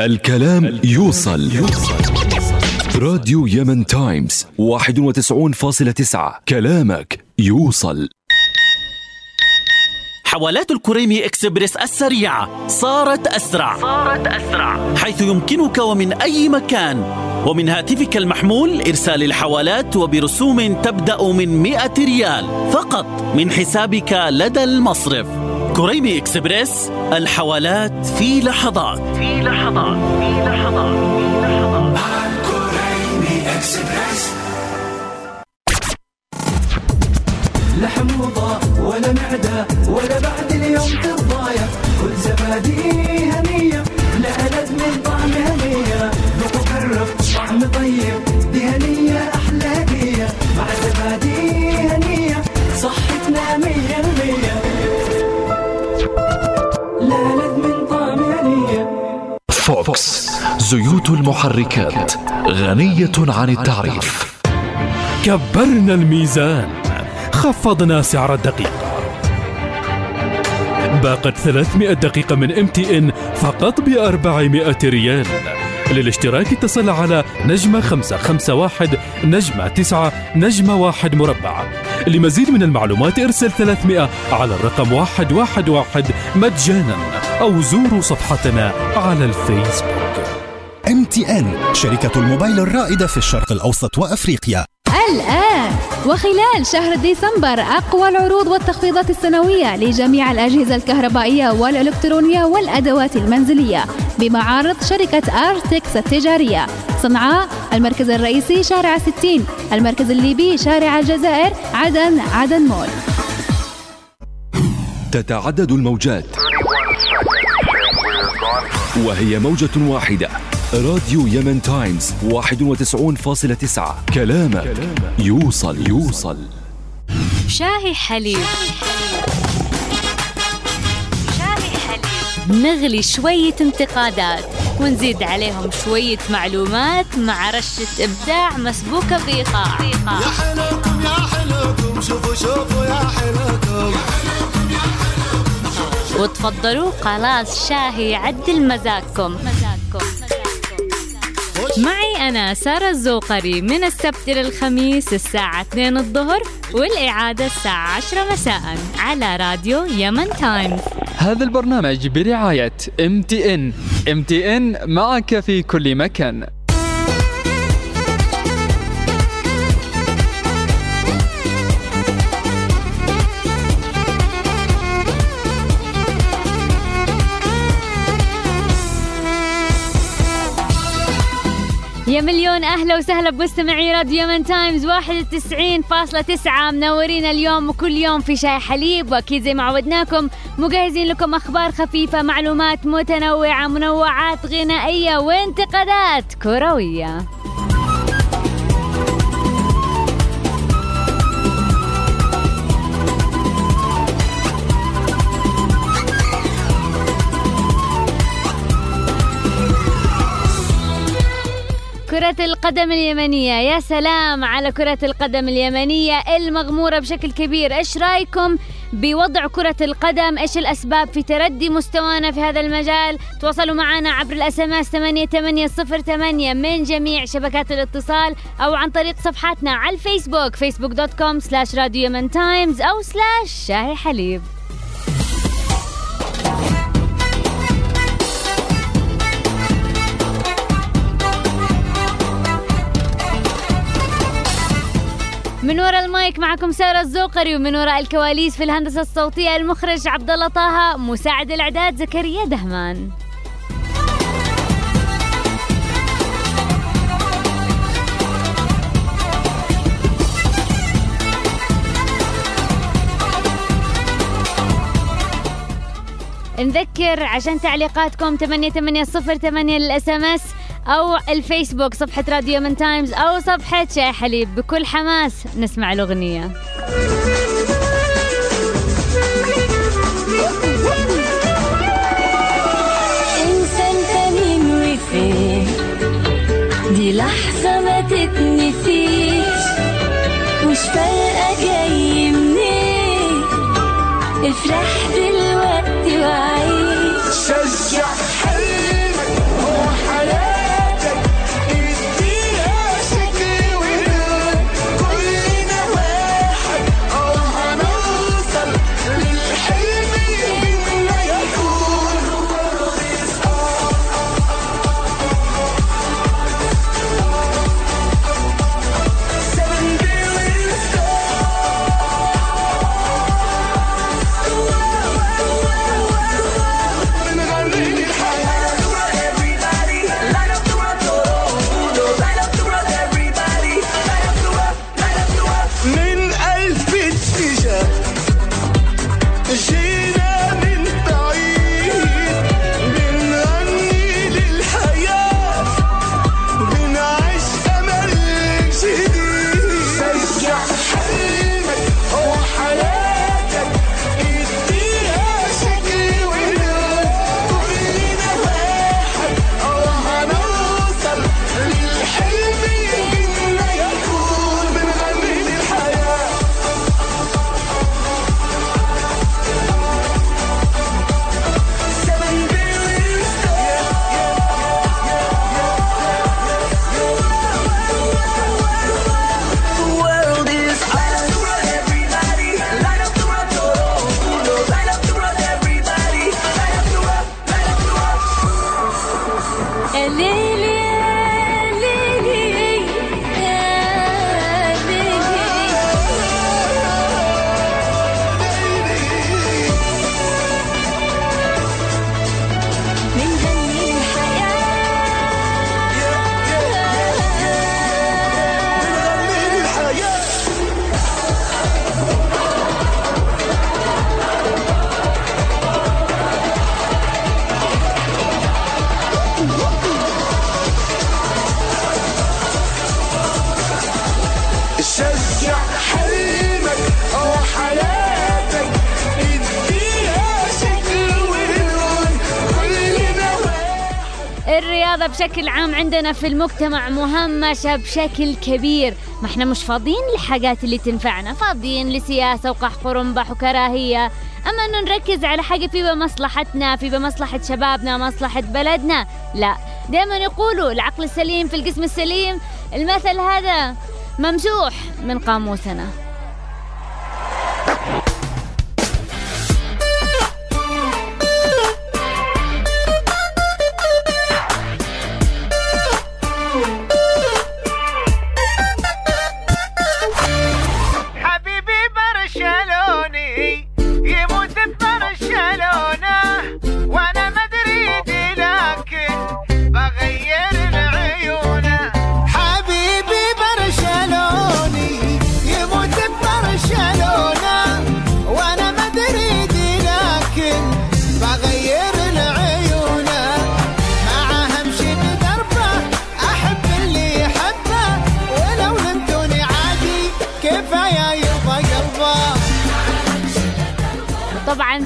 الكلام يوصل. يوصل راديو يمن تايمز 91.9 كلامك يوصل. حوالات الكريمي إكسبريس السريعة صارت أسرع. صارت أسرع. حيث يمكنك ومن أي مكان. ومن هاتفك المحمول إرسال الحوالات وبرسوم تبدأ من 100 ريال فقط من حسابك لدى المصرف. كريمي إكسبريس الحوالات في لحظات. في لحظات في لحظات في لحظات. لا حموضة ولا معدة ولا بعد اليوم ترضايا كل زبادي Fuchs زيوت المحركات غنية عن التعريف. كبرنا الميزان خفضنا سعر الدقيقة باقة 300 دقيقة من MTN فقط ب 400 ريال. للاشتراك اتصل على نجمة 551 نجمة 9 نجمة 1 مربع. لمزيد من المعلومات ارسل 300 على الرقم 111 مجانا أو زوروا صفحتنا على الفيسبوك. إم تي إن شركة الموبايل الرائدة في الشرق الأوسط وأفريقيا. الآن وخلال شهر ديسمبر أقوى العروض والتخفيضات السنوية لجميع الأجهزة الكهربائية والإلكترونية والأدوات المنزلية بمعارض شركة أرتكس التجارية. صنعاء المركز الرئيسي شارع 60 المركز الليبي شارع الجزائر عدن عدن مول. تتعدد الموجات وهي موجة واحدة. راديو يمن تايمز 91.9 كلامك يوصل. يوصل. شاهي حليب. شاهي حليب. نغلي شوية انتقادات ونزيد عليهم شوية معلومات مع رشة إبداع مسبوكة بإيقاع يا حلوكم يا حلوكم شوفوا شوفوا يا حلوكم وتفضلوا خلاص شاهي يعدل مزاجكم. مزاجكم. معي أنا سارة الزوقري من السبت إلى الخميس الساعة 2 الظهر والإعادة الساعة 10 مساء على راديو يمن تايمز هذا البرنامج برعاية MTN معك في كل مكان. يا مليون أهلا وسهلا بمستمعي راديو يمن تايمز 91.9 منورين اليوم وكل يوم في شاي حليب وأكيد زي ما عودناكم مجهزين لكم أخبار خفيفة معلومات متنوعة منوعات غنائية وانتقادات كروية. كرة القدم اليمنية. يا سلام على كرة القدم اليمنية المغمورة بشكل كبير. إيش رأيكم بوضع كرة القدم؟ إيش الأسباب في تردي مستوانا في هذا المجال؟ تواصلوا معنا عبر ال SMS 8808 من جميع شبكات الاتصال أو عن طريق صفحاتنا على الفيسبوك فيسبوك dot com slash راديو يمن تايمز أو slash شاهي حليب. من وراء المايك معكم سارة الزوقري ومن وراء الكواليس في الهندسة الصوتية المخرج عبد الله طه مساعد الإعداد زكريا دهمان. نذكر عشان تعليقاتكم 8808 للإس إم إس أو الفيسبوك صفحة راديو من تايمز أو صفحة شاي حليب. بكل حماس نسمع وفين دي لحظة ما تتنسيش. مش فارقة جاي منين افرح دلوقتي بشكل عام عندنا في المجتمع مهمشة بشكل كبير. ما إحنا مش فاضيين للحاجات اللي تنفعنا فاضيين لسياسة وقحق ورنبح وكراهية. أما أنه نركز على حاجة في بمصلحتنا في بمصلحة شبابنا مصلحة بلدنا لا. دائما يقولوا العقل السليم في الجسم السليم المثل هذا ممسوح من قاموسنا.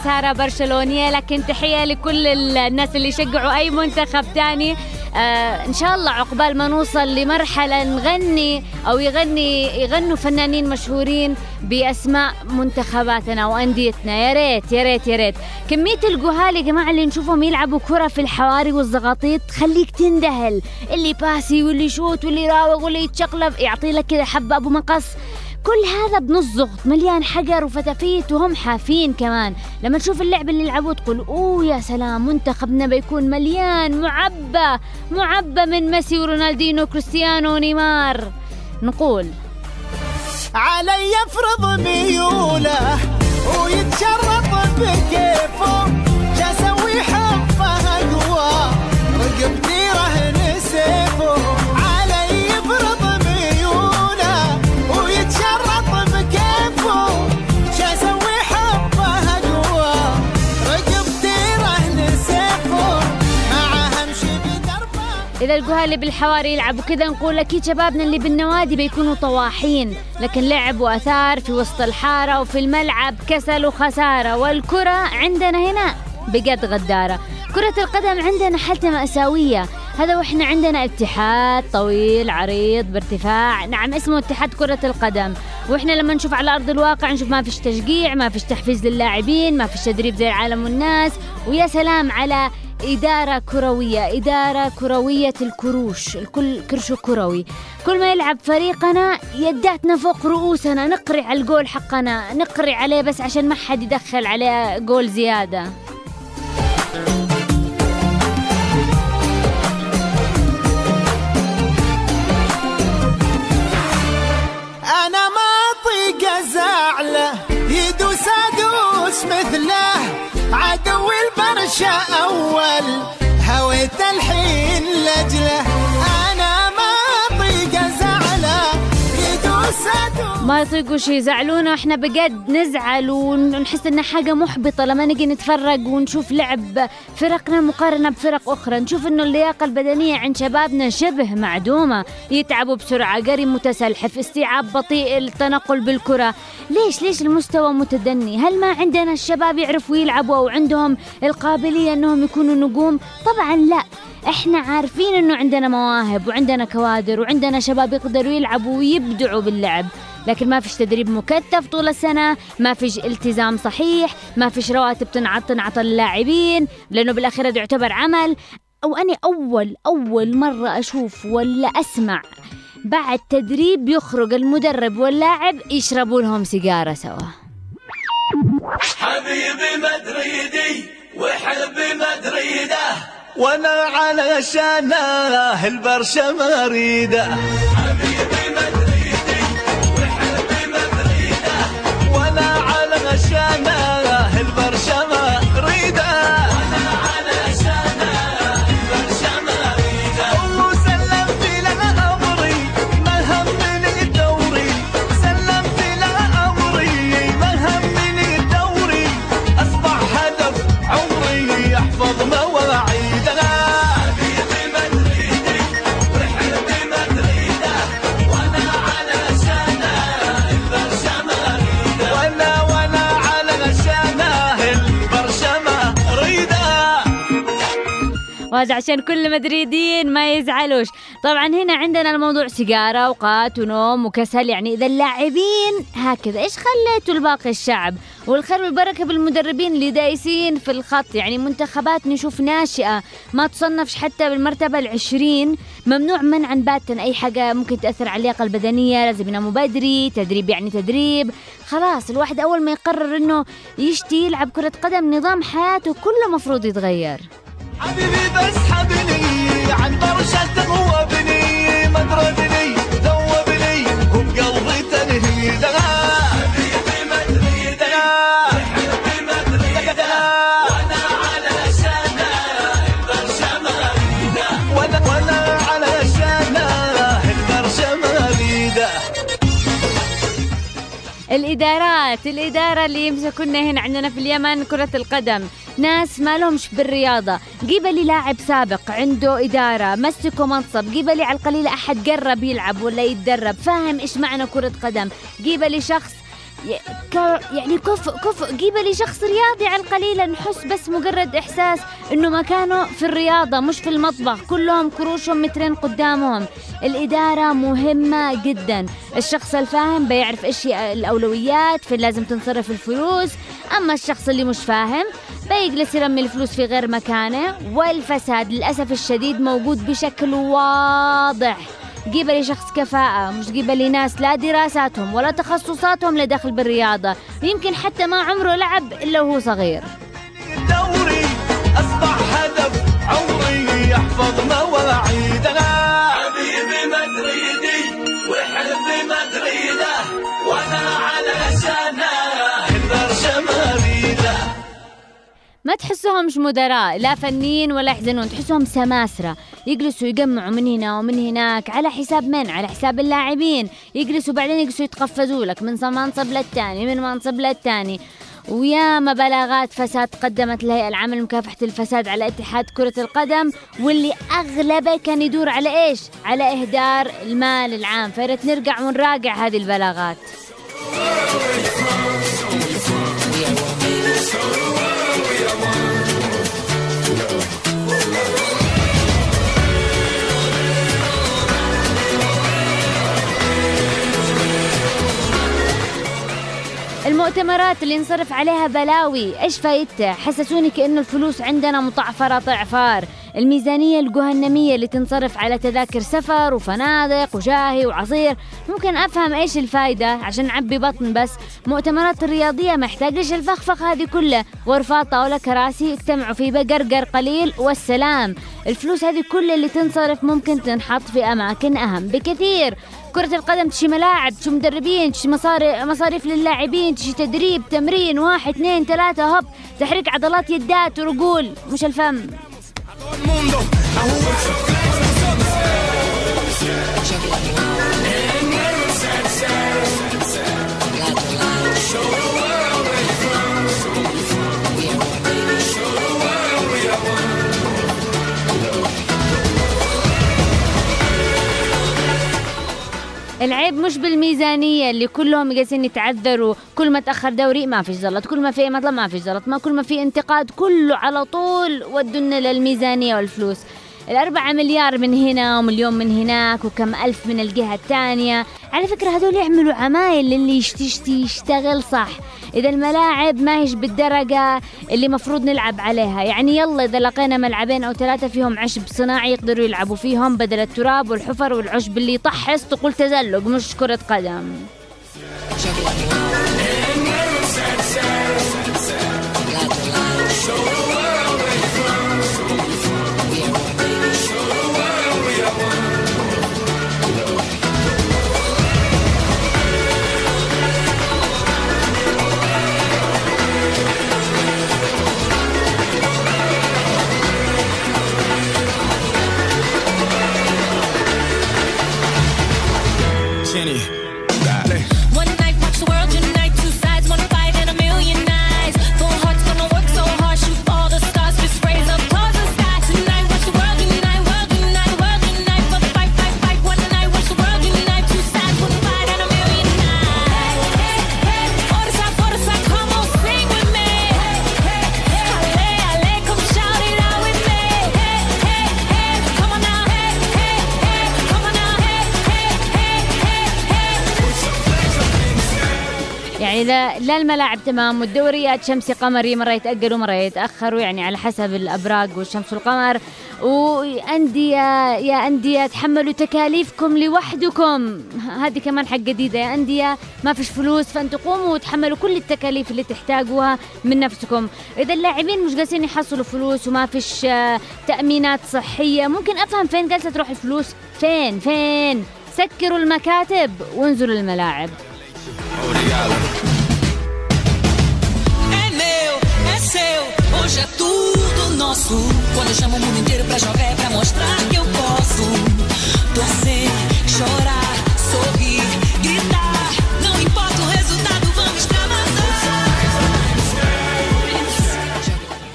سارة برشلونية لكن تحية لكل الناس اللي يشجعوا أي منتخب تاني. آه إن شاء الله عقبال ما نوصل لمرحلة نغني أو يغني يغنوا فنانين مشهورين بأسماء منتخباتنا وأنديتنا. يا ريت يا ريت يا ريت. كمية الجهال يا جماعة اللي نشوفهم يلعبوا كرة في الحواري والزغاطيط خليك تندهل. اللي باسي واللي يشوت واللي يراوغ واللي يتشقلب يعطي لك كذا حبة أبو مقص. كل هذا بنص زغط مليان حجر وفتافيت وهم حافين كمان. لما تشوف اللعب اللي يلعبوه تقول أوه يا سلام منتخبنا بيكون مليان معبى معبى من ميسي ورونالدينو وكريستيانو ونيمار. نقول علي يفرض ميوله ويتشرط بكيفه جا حبه اقوى رقبتي رهن سيفه إذا الجهال اللي بالحواري يلعبوا كذا نقول أكيد شبابنا اللي بالنوادي بيكونوا طواحين. لكن لعب وأثار في وسط الحارة وفي الملعب كسل وخسارة. والكرة عندنا هنا بجد غدارة. كرة القدم عندنا حالتها مأساوية. هذا وإحنا عندنا اتحاد طويل عريض بارتفاع. نعم اسمه اتحاد كرة القدم. وإحنا لما نشوف على أرض الواقع نشوف ما فيش تشجيع ما فيش تحفيز للاعبين ما فيش تدريب زي العالم والناس ويا سلام على إدارة كروية إدارة كروية الكروش الكل كرش كروي. كل ما يلعب فريقنا يداتنا فوق رؤوسنا. نقري على الجول حقنا نقري عليه بس عشان ما حد يدخل عليه جول زيادة. البرشا أول هويت الحين لاجله ما يطيقوا شي يزعلونا إحنا بجد نزعل ونحس إنها حاجة محبطة. لما نجي نتفرج ونشوف لعب فرقنا مقارنة بفرق أخرى نشوف إنه اللياقة البدنية عند شبابنا شبه معدومة. يتعبوا بسرعة قري متسلحف استيعاب بطيء التنقل بالكرة. ليش؟ ليش المستوى متدني؟ هل ما عندنا الشباب يعرفوا يلعبوا أو عندهم القابلية إنهم يكونوا نجوم؟ طبعا لا. إحنا عارفين إنه عندنا مواهب وعندنا كوادر وعندنا شباب يقدروا يلعبوا ويبدعوا باللعب لكن ما فيش تدريب مكثف طول السنة ما فيش التزام صحيح ما فيش رواتب تنعط تنعط اللاعبين لأنه بالأخير هذا يعتبر عمل. وأنا أول أول مرة أشوف ولا أسمع بعد تدريب يخرج المدرب واللاعب يشربوا لهم سيجارة سوا. حبيبي مدريدي وحبي مدريده وأنا علشان أهل برشا مريده. حبيبي وهذا عشان كل المدريدين ما يزعلوش. طبعا هنا عندنا الموضوع سيجارة أوقات ونوم وكسل يعني إذا اللاعبين هكذا إيش خليتوا لباقي الشعب؟ والخير والبركة بالمدربين اللي دايسين في الخط يعني منتخبات نشوف ناشئة ما تصنفش حتى بالمرتبة العشرين. ممنوع منعا باتا أي حاجة ممكن تأثر على اللياقة البدنية لازم يناموا بدري تدريب يعني تدريب. خلاص الواحد أول ما يقرر إنه يشتي يلعب كرة قدم نظام حياته كله مفروض يتغير. حبيبي بس حبني عن برشة ذوبني ما تردني ذوبني وبقلبي تنهيد الإدارات الإدارة اللي يمسكونا هنا عندنا في اليمن كرة القدم. ناس ما لهمش بالرياضة. قبلي لاعب سابق عنده إدارة مسكوا منصب. قبلي على القليل أحد قرب يلعب ولا يتدرب. فاهم إيش معنى كرة قدم. قبلي شخص يعني كف كف قبلي شخص رياضي على القليل نحس بس مجرد إحساس إنه مكانه في الرياضة مش في المطبخ. كلهم كروشهم مترين قدامهم. الإدارة مهمة جدا. الشخص الفاهم بيعرف إيش الأولويات فين لازم تنصرف الفلوس. أما الشخص اللي مش فاهم بيجلس يرمي الفلوس في غير مكانه. والفساد للأسف الشديد موجود بشكل واضح. قبلي شخص كفاءة مش قبلي ناس لا دراساتهم ولا تخصصاتهم لا دخل بالرياضة. يمكن حتى ما عمره لعب إلا وهو صغير. دوري أصبح هدف عمري يحفظ مواعيدنا. حبيبي مدريدي وحبي مدريده وأنا علشان ما تحسوهمش مدراء لا فنيين ولا يحزنون تحسوهم سماسرة. يجلسوا يجمعوا من هنا ومن هناك على حساب من؟ على حساب اللاعبين. يجلسوا بعدين يجلسوا يتقفزوا لك من منصب للتاني من منصب للتاني. وياما بلاغات فساد قدمت الهيئة العامة لمكافحة الفساد على اتحاد كرة القدم واللي أغلبه كان يدور على إيش؟ على إهدار المال العام. فياريت نرجع ونراجع هذه البلاغات. المؤتمرات اللي نصرف عليها بلاوي. إيش فايدتها حسسوني كأنه الفلوس عندنا مطعفرة طعفار. الميزانية الجهنمية اللي تنصرف على تذاكر سفر وفنادق وشاهي وعصير. ممكن أفهم إيش الفايدة؟ عشان نعبي بطن بس. مؤتمرات الرياضية ما يحتاجش الفخفخ هذه كلها؟ غرفات طاولة كراسي اجتمعوا في بقرقر قليل والسلام. الفلوس هذه كل اللي تنصرف ممكن تنحط في أماكن أهم بكثير. كرة القدم تشي ملاعب تشي مدربين تشي مصاري مصاريف للاعبين تشي تدريب تمرين واحد اثنين ثلاثة هوب. تحريك عضلات يدات ورجول. مش الفم. Todo el mundo. A jugar su العيب مش بالميزانية اللي كلهم جالسين يتعذروا. كل ما تأخر دوري ما فيش زلط كل ما في مطلب ما فيش زلط ما كل ما في انتقاد كله على طول ودنا للميزانية والفلوس. الأربعة مليار من هنا ومليون من هناك وكم ألف من الجهة الثانية. على فكرة هذول يعملوا عمايل للي يشتي يشتغل صح. إذا الملاعب ما هيش بالدرجة اللي مفروض نلعب عليها. يعني يلا إذا لقينا ملعبين أو ثلاثة فيهم عشب صناعي يقدروا يلعبوا فيهم بدل التراب والحفر والعشب اللي يطحس تقول تزلق مش كرة قدم. لا, لا الملاعب تمام والدوريات شمسي قمري مرة يتأجلوا مرة يتأخروا يعني على حسب الأبراج والشمس والقمر وأندية يا أندية تحملوا تكاليفكم لوحدكم. هذه كمان حق جديدة. يا أندية ما فيش فلوس فأنتوا قوموا وتحملوا كل التكاليف اللي تحتاجوها من نفسكم. إذا اللاعبين مش قاسين يحصلوا فلوس وما فيش آه، تأمينات صحية ممكن أفهم فين جالسة تروح الفلوس؟ feen, feen. سكروا المكاتب وانزلوا الملاعب. Seu, hoje é tudo nosso. Quando eu chamo o mundo inteiro pra jogar é pra mostrar que eu posso. Torcer, chorar,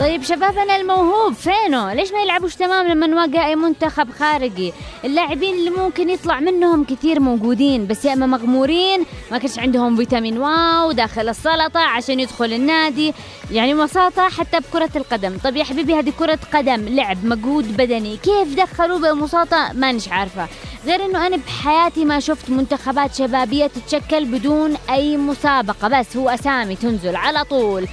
طيب شبابنا الموهوب فينه؟ ليش ما يلعبوش تمام لما نواجه أي منتخب خارجي؟ اللاعبين اللي ممكن يطلع منهم كثير موجودين بس يا إما مغمورين ما كانش عندهم فيتامين واو داخل السلطة عشان يدخل النادي. يعني ببساطة حتى بكرة القدم. طب يا حبيبي هذه كرة قدم لعب مجهود بدني. كيف دخلوا ببساطة؟ مانيش عارفة. غير إنه أنا بحياتي ما شفت منتخبات شبابية تتشكل بدون أي مسابقة بس هو أسامي تنزل على طول.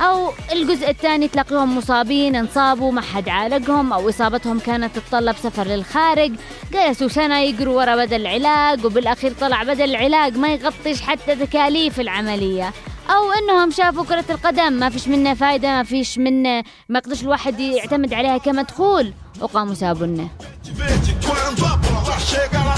أو الجزء الثاني تلاقيهم مصابين انصابوا ما حد عالجهم أو إصابتهم كانت تتطلب سفر للخارج. جلسوا سنه يجروا ورا بدل العلاج وبالأخير طلع بدل العلاج ما يغطيش حتى تكاليف العملية. أو إنهم شافوا كرة القدم ما فيش منها فايدة ما فيش منها ما يقدرش الواحد يعتمد عليها كمدخول. وقاموا سابونا quando a bola chega lá,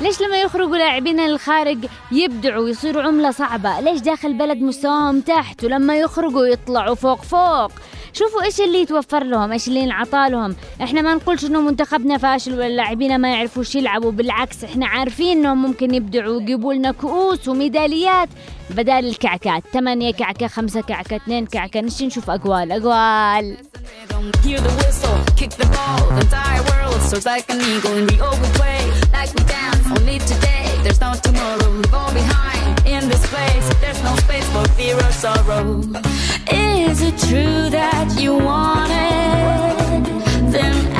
ليش لما يخرجوا لاعبين للخارج يبدعوا يصيروا عملة صعبة؟ ليش داخل بلد مستواهم تحت ولما يخرجوا يطلعوا فوق فوق؟ شوفوا إيش اللي يتوفر لهم إيش اللي ينعطى لهم. إحنا ما نقولش إنه منتخبنا فاشل ولا اللاعبين ما يعرفوش يلعبوا بالعكس إحنا عارفين إنهم ممكن يبدعوا ويجيبوا لنا كؤوس وميداليات بدال الكعكات. ثمانية كعكة خمسة كعكة اثنين كعكة. نشي نشوف أقوال أقوال. in this place. There's no space for fear or sorrow. Is it true that you want it? Then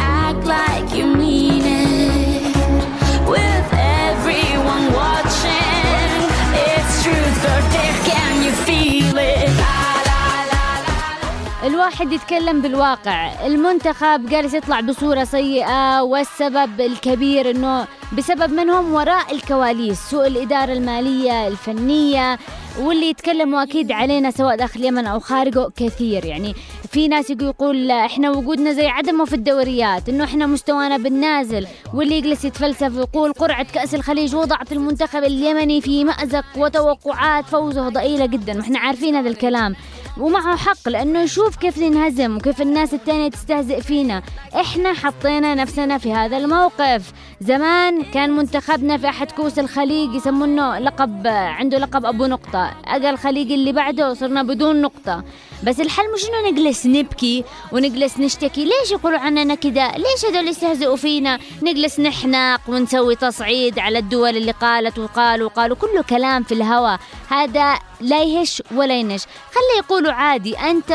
الواحد يتكلم بالواقع. المنتخب جالس يطلع بصورة سيئة والسبب الكبير إنه بسبب منهم وراء الكواليس سوء الإدارة المالية الفنية واللي يتكلموا أكيد علينا سواء داخل اليمن أو خارجه كثير. يعني في ناس يقول إحنا وجودنا زي عدمه في الدوريات إنه إحنا مستوانا بالنازل واللي يجلس يتفلسف ويقول قرعة كأس الخليج وضعت المنتخب اليمني في مأزق وتوقعات فوزه ضئيلة جدا. وإحنا عارفين هذا الكلام. ومعه حق لأنه يشوف كيف ننهزم وكيف الناس التانية تستهزئ فينا. إحنا حطينا نفسنا في هذا الموقف. زمان كان منتخبنا في أحد كؤوس الخليج يسمونه لقب عنده لقب أبو نقطة. اجى الخليج اللي بعده صرنا بدون نقطة. بس الحل مش إنه نجلس نبكي ونجلس نشتكي. ليش يقولوا عننا كده ليش هذول يستهزئوا فينا؟ نجلس نحنق ونسوي تصعيد على الدول اللي قالت وقالوا وقالوا كله كلام في الهواء هذا لا يهش ولا ينش. خلي يقولوا عادي. أنت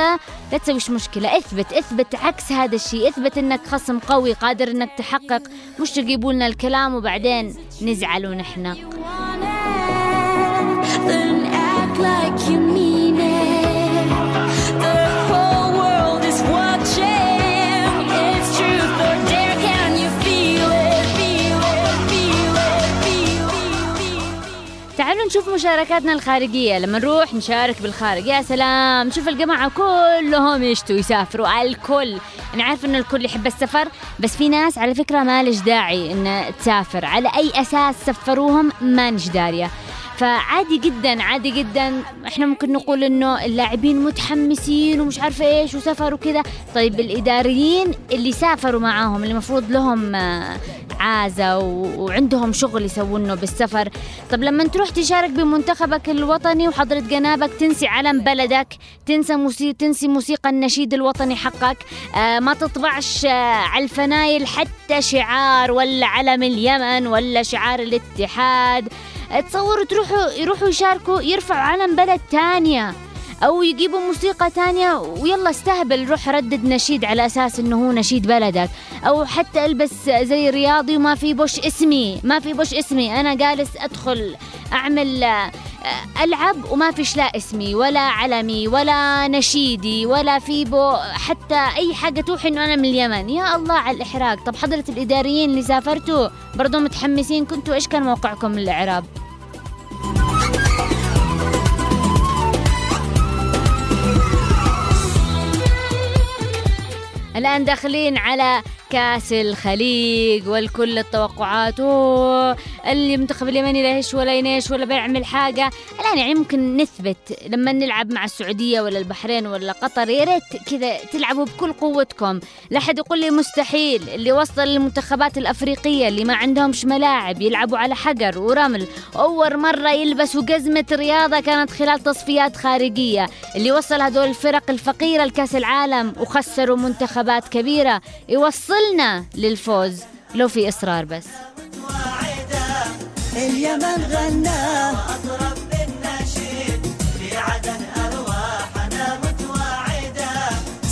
لا تسويش مشكلة. اثبت اثبت عكس هذا الشيء. اثبت إنك خصم قوي قادر إنك تحقق. مش تجيبوا لنا الكلام وبعدين نزعل ونحنق تعالوا نشوف مشاركاتنا الخارجية. لما نروح نشارك بالخارج يا سلام. شوف الجماعة كلهم يشتوا يسافروا الكل. أنا عارف إن الكل يحب السفر بس في ناس على فكرة ما لش داعي إن تسافر. على أي أساس سفروهم؟ ما نش دارية فعادي جدا عادي جدا. إحنا ممكن نقول إنه اللاعبين متحمسين ومش عارفة إيش وسافروا كذا طيب الإداريين اللي سافروا معاهم اللي المفروض لهم آه، عازة وعندهم شغل يسوونه بالسفر. طب لما تروح تشارك بمنتخبك الوطني وحضرة جنابك تنسي علم بلدك تنسى موسيقى تنسي موسيقى النشيد الوطني حقك. آه ما تطبعش آه على الفنايل حتى شعار ولا علم اليمن ولا شعار الاتحاد. تصوروا تروحوا يروحوا يشاركوا يرفعوا علم بلد تانية أو يجيبوا موسيقى تانية ويلا استهبل روح ردد نشيد على أساس إنه هو نشيد بلدك. أو حتى ألبس زي رياضي وما في بوش اسمي ما في بوش اسمي أنا جالس أدخل أعمل ألعب وما فيش لا اسمي ولا علمي ولا نشيدي ولا في بو حتى أي حاجة توحي إنه أنا من اليمن. يا الله على الاحراج طب حضرة الإداريين اللي سافرتوا برضو متحمسين. كنتوا إيش كان موقعكم من الاعراب الآن داخلين على كاس الخليج والكل التوقعات أوه المنتخب اليمني لا يهش ولا ينيش ولا بيعمل حاجة. الآن يعني ممكن نثبت لما نلعب مع السعودية ولا البحرين ولا قطر يا ريت كذا تلعبوا بكل قوتكم. لا حد يقول لي مستحيل. اللي وصل للمنتخبات الأفريقية اللي ما عندهمش ملاعب يلعبوا على حجر ورمل. أول مرة يلبسوا جزمة رياضة كانت خلال تصفيات خارجية. اللي وصل هذول الفرق الفقيرة لكأس العالم وخسروا منتخبات كبيرة. يوصلنا للفوز. لو في إصرار بس. اليمن غنى. أطرب بالنشيد أرواحنا متواعدة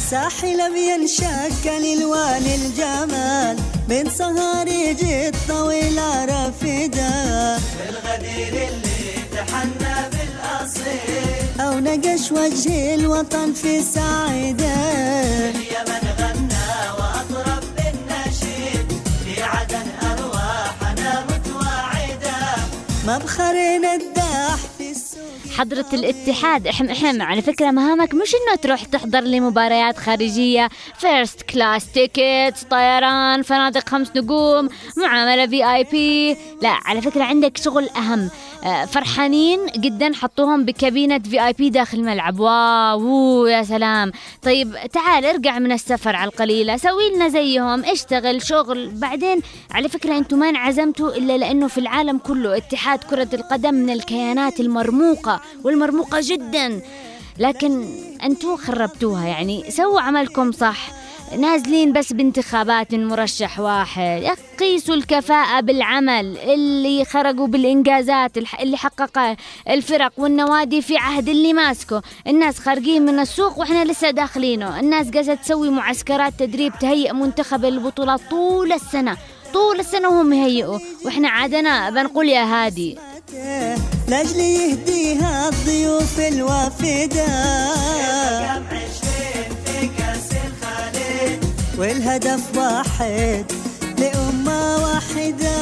ساحل بينشق الألوان الجمال. من صهاريج الطويلة رافدة. بالغدير اللي تحنى بالأصيل أو نقش وجه الوطن في سعيدة اليمن مبخرين الداح في السوق. حضرة الاتحاد. احم إحم على فكرة مهامك مش إنه تروح تحضر لي مباريات خارجية. first class tickets طيران فنادق خمس نجوم معاملة VIP لا على فكرة عندك شغل أهم. آه، فرحانين جدا حطوهم بكابينة VIP داخل الملعب. wow يا سلام. طيب تعال ارجع من السفر على القليلة. سوي لنا زيهم. اشتغل شغل. بعدين على فكرة أنتم ما انعزمتوا إلا لأنه في العالم كله اتحاد كرة القدم من الكيانات المرموقة. والمرموقة جدا. لكن أنتوا خربتوها يعني. سووا عملكم صح. نازلين بس بانتخابات من مرشح واحد. قيسوا الكفاءة بالعمل. اللي خرجوا بالإنجازات اللي حققها الفرق والنوادي في عهد اللي ماسكه. الناس خارجين من السوق وإحنا لسه داخلينه. الناس قاعدة تسوي معسكرات تدريب تهيئ منتخب البطولات طول السنة. طول السنة وهم يهيئوا وإحنا عادنا بنقول يا هادي. لاجل يهديها الضيوف الوافدة. والهدف واحد لأمة واحدة.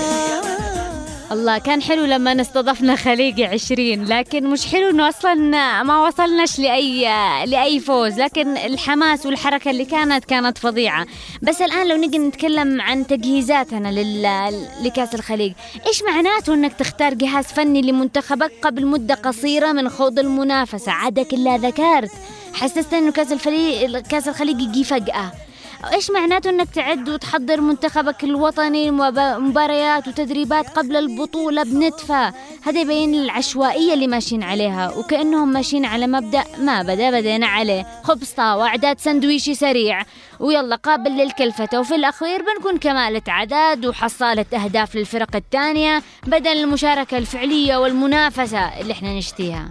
الله كان حلو لما استضفنا خليجي عشرين لكن مش حلو إنه أصلا ما وصلناش لأي لأي فوز لكن الحماس والحركة اللي كانت كانت فظيعة. بس الآن لو نجي نتكلم عن تجهيزاتنا لل... لكأس الخليج إيش معناته إنك تختار جهاز فني لمنتخبك قبل مدة قصيرة من خوض المنافسة؟ عادك إلا ذكرت حسست إنه كأس الفريق كأس الخليج يجي فجأة. إيش معناته إنك تعد وتحضر منتخبك الوطني مب- مباريات وتدريبات قبل البطولة بنتفة؟ هذا يبين العشوائية اللي ماشيين عليها وكأنهم ماشيين على مبدأ ما بدا بدينا عليه. خبز طاوة أعداد سندويشي سريع. ويلا قابل للكلفة. وفي الأخير بنكون كمالة عدد وحصالة أهداف للفرق الثانية بدل المشاركة الفعلية والمنافسة اللي إحنا نشتيها.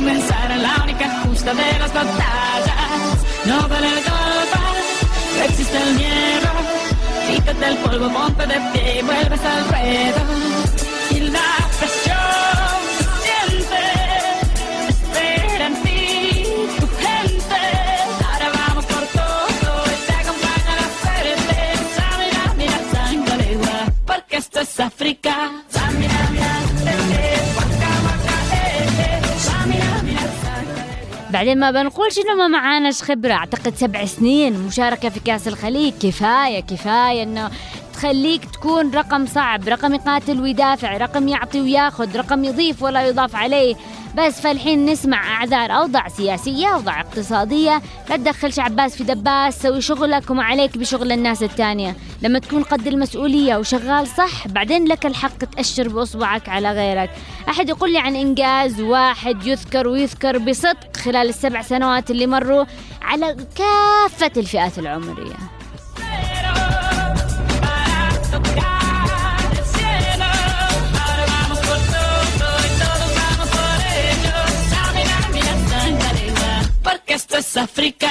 Va a comenzar la única justa de las batallas. No vale golpe, no existe el miedo. Quítate el polvo, ponte de pie y vuelves al ruedo. بعدين ما بنقولش إنه ما معاناش خبرة. أعتقد سبع سنين مشاركة في كأس الخليج. كفاية كفاية إنه تخليك تكون رقم صعب رقم يقاتل ويدافع رقم يعطي وياخذ رقم يضيف ولا يضاف عليه. بس فالحين نسمع أعذار أوضاع سياسية أوضاع اقتصادية. لا تدخلش عباس في دباس سوي شغلك وما عليك بشغل الناس التانية. لما تكون قد المسؤولية وشغال صح بعدين لك الحق تأشر بأصبعك على غيرك. أحد يقول لي عن إنجاز واحد يذكر ويذكر بصدق خلال السبع سنوات اللي مروا على كافة الفئات العمرية. Es África.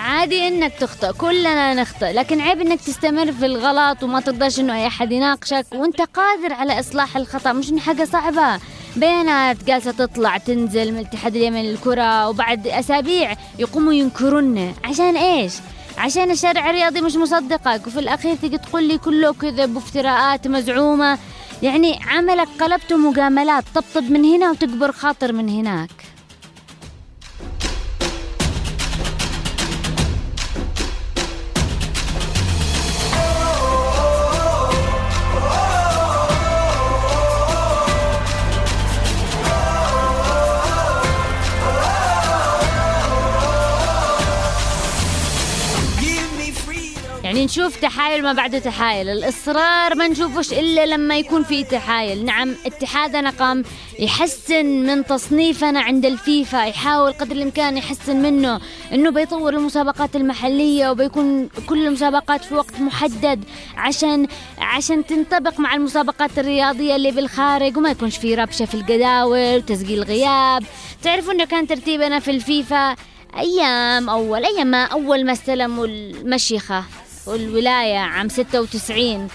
عادي إنك تخطئ كلنا نخطئ لكن عيب إنك تستمر في الغلط وما ترضاش إنه أي أحد يناقشك وأنت قادر على إصلاح الخطأ مش إنه حاجة صعبة. بيانات جالسة تطلع تنزل من الاتحاد اليمني للكرة وبعد أسابيع يقوموا ينكرون عشان إيش؟ عشان الشارع الرياضي مش مصدقك وفي الأخير تيجي تقول لي كله كذب وافتراءات مزعومة. يعني عملك قلبته مجاملات طبطب من هنا وتكبر خاطر من هناك. يعني نشوف تحايل ما بعده تحايل. الإصرار ما نشوفش إلا لما يكون في تحايل. نعم اتحادنا قام يحسن من تصنيفنا عند الفيفا يحاول قدر الإمكان يحسن منه إنه بيطور المسابقات المحلية وبيكون كل المسابقات في وقت محدد عشان عشان تنطبق مع المسابقات الرياضية اللي بالخارج وما يكونش في ربشة في الجداول وتسجيل غياب. تعرفوا إنه كان ترتيبنا في الفيفا أيام أول أيام ما أول ما استلموا المشيخة. والولاية عام 96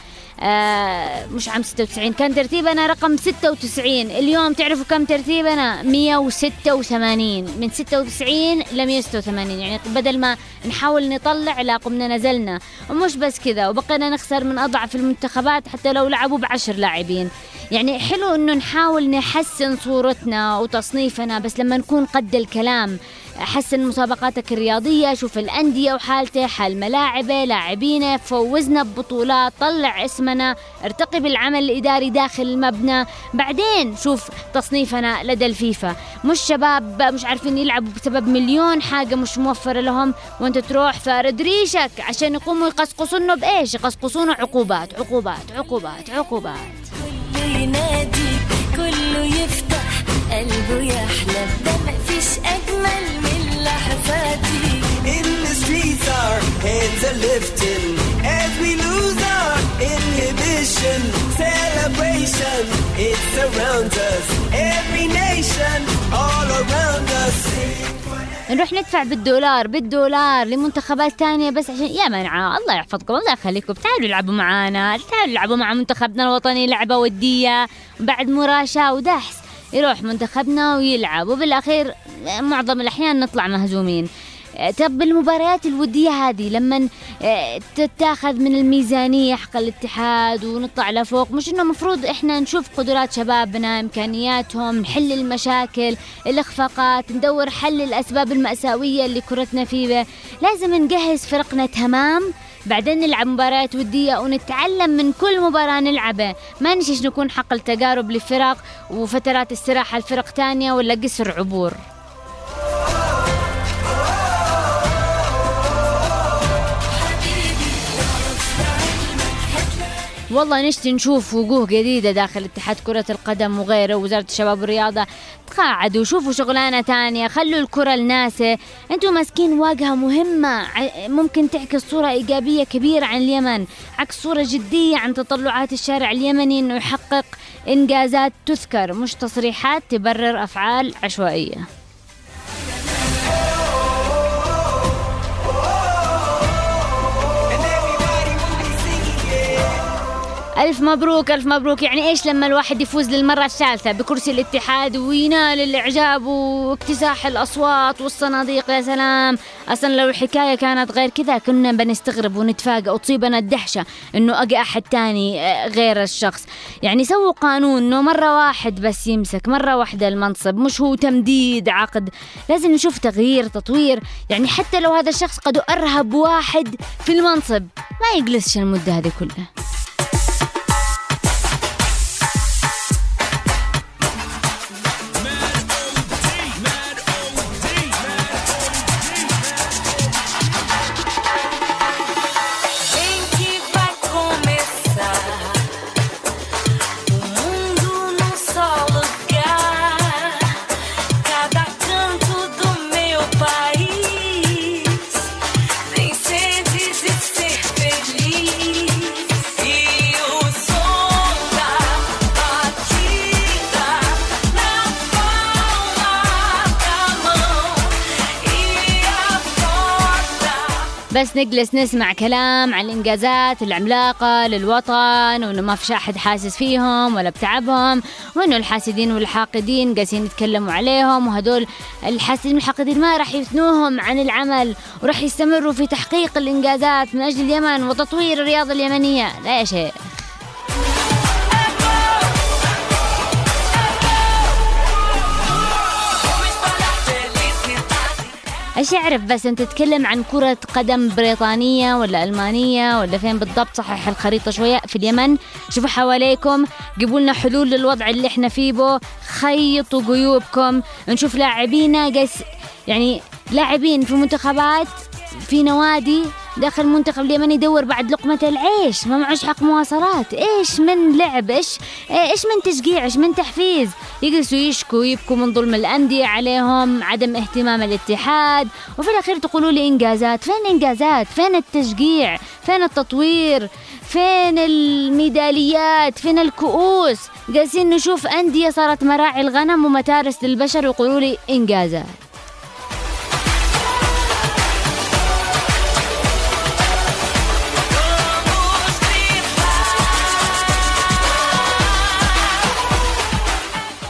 آه مش عام 96 كان ترتيبنا رقم 96 اليوم تعرفوا كم ترتيبنا؟ 186 من 96 ل 186 يعني بدل ما نحاول نطلع لا قمنا نزلنا. ومش بس كذا وبقينا نخسر من أضعف المنتخبات حتى لو لعبوا بعشر لاعبين. يعني حلو إنه نحاول نحسن صورتنا وتصنيفنا بس لما نكون قد الكلام. حسن مسابقاتك الرياضية شوف الأندية وحالته حال ملاعبه لاعبينه فوزنا ببطولات طلع اسمنا ارتقي بالعمل الإداري داخل المبنى. بعدين شوف تصنيفنا لدى الفيفا. مش شباب مش عارفين يلعبوا بسبب مليون حاجة مش موفرة لهم. وانت تروح فارد ريشك عشان يقوموا يقصقصونه بإيش؟ يقصقصونه عقوبات عقوبات عقوبات عقوبات. كله ينادي كله يفتح قلبه يحلم ده مفيش أجمل من لحظاتي In the streets our hands are lifting as we lose our inhibition. Celebration, it surrounds us. Every nation, all around us. نروح ندفع بالدولار بالدولار لمنتخبات تانية بس عشان يا منعة الله يحفظكم الله يخليكم تعالوا العبوا معانا تعالوا العبوا مع منتخبنا الوطني لعبة ودية بعد مراشاة ودحس يروح منتخبنا ويلعب وبالأخير معظم الأحيان نطلع مهزومين. طب المباريات الودية هذه لما تتاخذ من الميزانية حق الاتحاد ونطلع لفوق مش إنه مفروض إحنا نشوف قدرات شبابنا إمكانياتهم نحل المشاكل الإخفاقات ندور حل الأسباب المأساوية اللي كرتنا فيه. لازم نجهز فرقنا تمام بعدين نلعب مباريات ودية ونتعلم من كل مباراة نلعبها ما نشيش نكون حقل تجارب لفرق وفترات استراحة لفرق تانية ولا قصر عبور. والله نشتي نشوف وجوه جديدة داخل اتحاد كرة القدم وغيره. ووزارة الشباب والرياضة تقاعدوا شوفوا شغلانة تانية. خلوا الكرة لناسه أنتوا ماسكين واجهة مهمة. ممكن تعكس صورة إيجابية كبيرة عن اليمن. عكس صورة جدية عن تطلعات الشارع اليمني إنه يحقق إنجازات تذكر. مش تصريحات تبرر أفعال عشوائية. ألف مبروك ألف مبروك. يعني إيش لما الواحد يفوز للمرة الثالثة؟ بكرسي الاتحاد وينال الإعجاب واكتساح الأصوات والصناديق. يا سلام. أصلا لو الحكاية كانت غير كذا كنا بنستغرب ونتفاجأ وتصيبنا الدهشة إنه أجي أحد تاني آه، غير الشخص. يعني سووا قانون إنه مرة واحد بس يمسك مرة واحدة المنصب. مش هو تمديد عقد. لازم نشوف تغيير تطوير. يعني حتى لو هذا الشخص قد أرهب واحد في المنصب ما يجلسش المدة هذه كلها. بس نجلس نسمع كلام عن الإنجازات العملاقة للوطن وإنه ما في أحد حاسس فيهم ولا بتعبهم وإنه الحاسدين والحاقدين قاسين يتكلموا عليهم وهدول الحاسدين والحاقدين ما راح يثنوهم عن العمل وراح يستمروا في تحقيق الإنجازات من أجل اليمن وتطوير الرياضة اليمنية. لا يا شيء إيش يعرف بس أنت تتكلم عن كرة قدم بريطانية ولا ألمانية ولا فين بالضبط صحح الخريطة شوية في اليمن؟ شوفوا حواليكم جيبوا لنا حلول للوضع اللي إحنا فيه بو. خيطوا جيوبكم نشوف لاعبينا قس يعني لاعبين في منتخبات في نوادي داخل المنتخب اليمني يدور بعد لقمة العيش ما معوش حق مواصلات. إيش من لعب؟ إيش إيش من تشجيع؟ إيش من تحفيز؟ يجلسوا يشكوا يبكوا من ظلم الأندية عليهم عدم اهتمام الاتحاد. وفي الأخير تقولوا لي إنجازات. فين إنجازات؟ فين التشجيع؟ فين التطوير؟ فين الميداليات؟ فين الكؤوس؟ جالسين نشوف أندية صارت مراعي الغنم ومتارس للبشر ويقولوا لي إنجازات.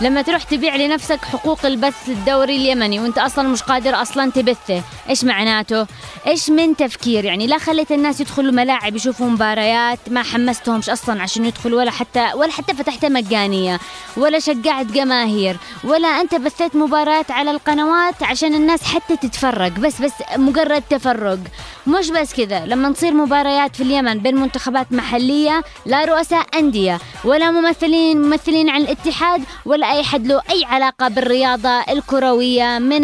لما تروح تبيع لنفسك حقوق البث الدوري اليمني وانت أصلا مش قادر أصلا تبثه إيش معناته؟ إيش من تفكير؟ يعني لا خليت الناس يدخلوا ملاعب يشوفوا مباريات ما حمستهمش أصلا عشان يدخلوا ولا حتى ولا حتى فتحتها مجانية ولا شجعت جماهير ولا أنت بثيت مباريات على القنوات عشان الناس حتى تتفرج بس بس مجرد تفرج. مش بس كذا لما تصير مباريات في اليمن بين منتخبات محلية لا رؤساء أندية ولا ممثلين ممثلين عن الاتحاد ولا اي حد له أي علاقة بالرياضة الكروية من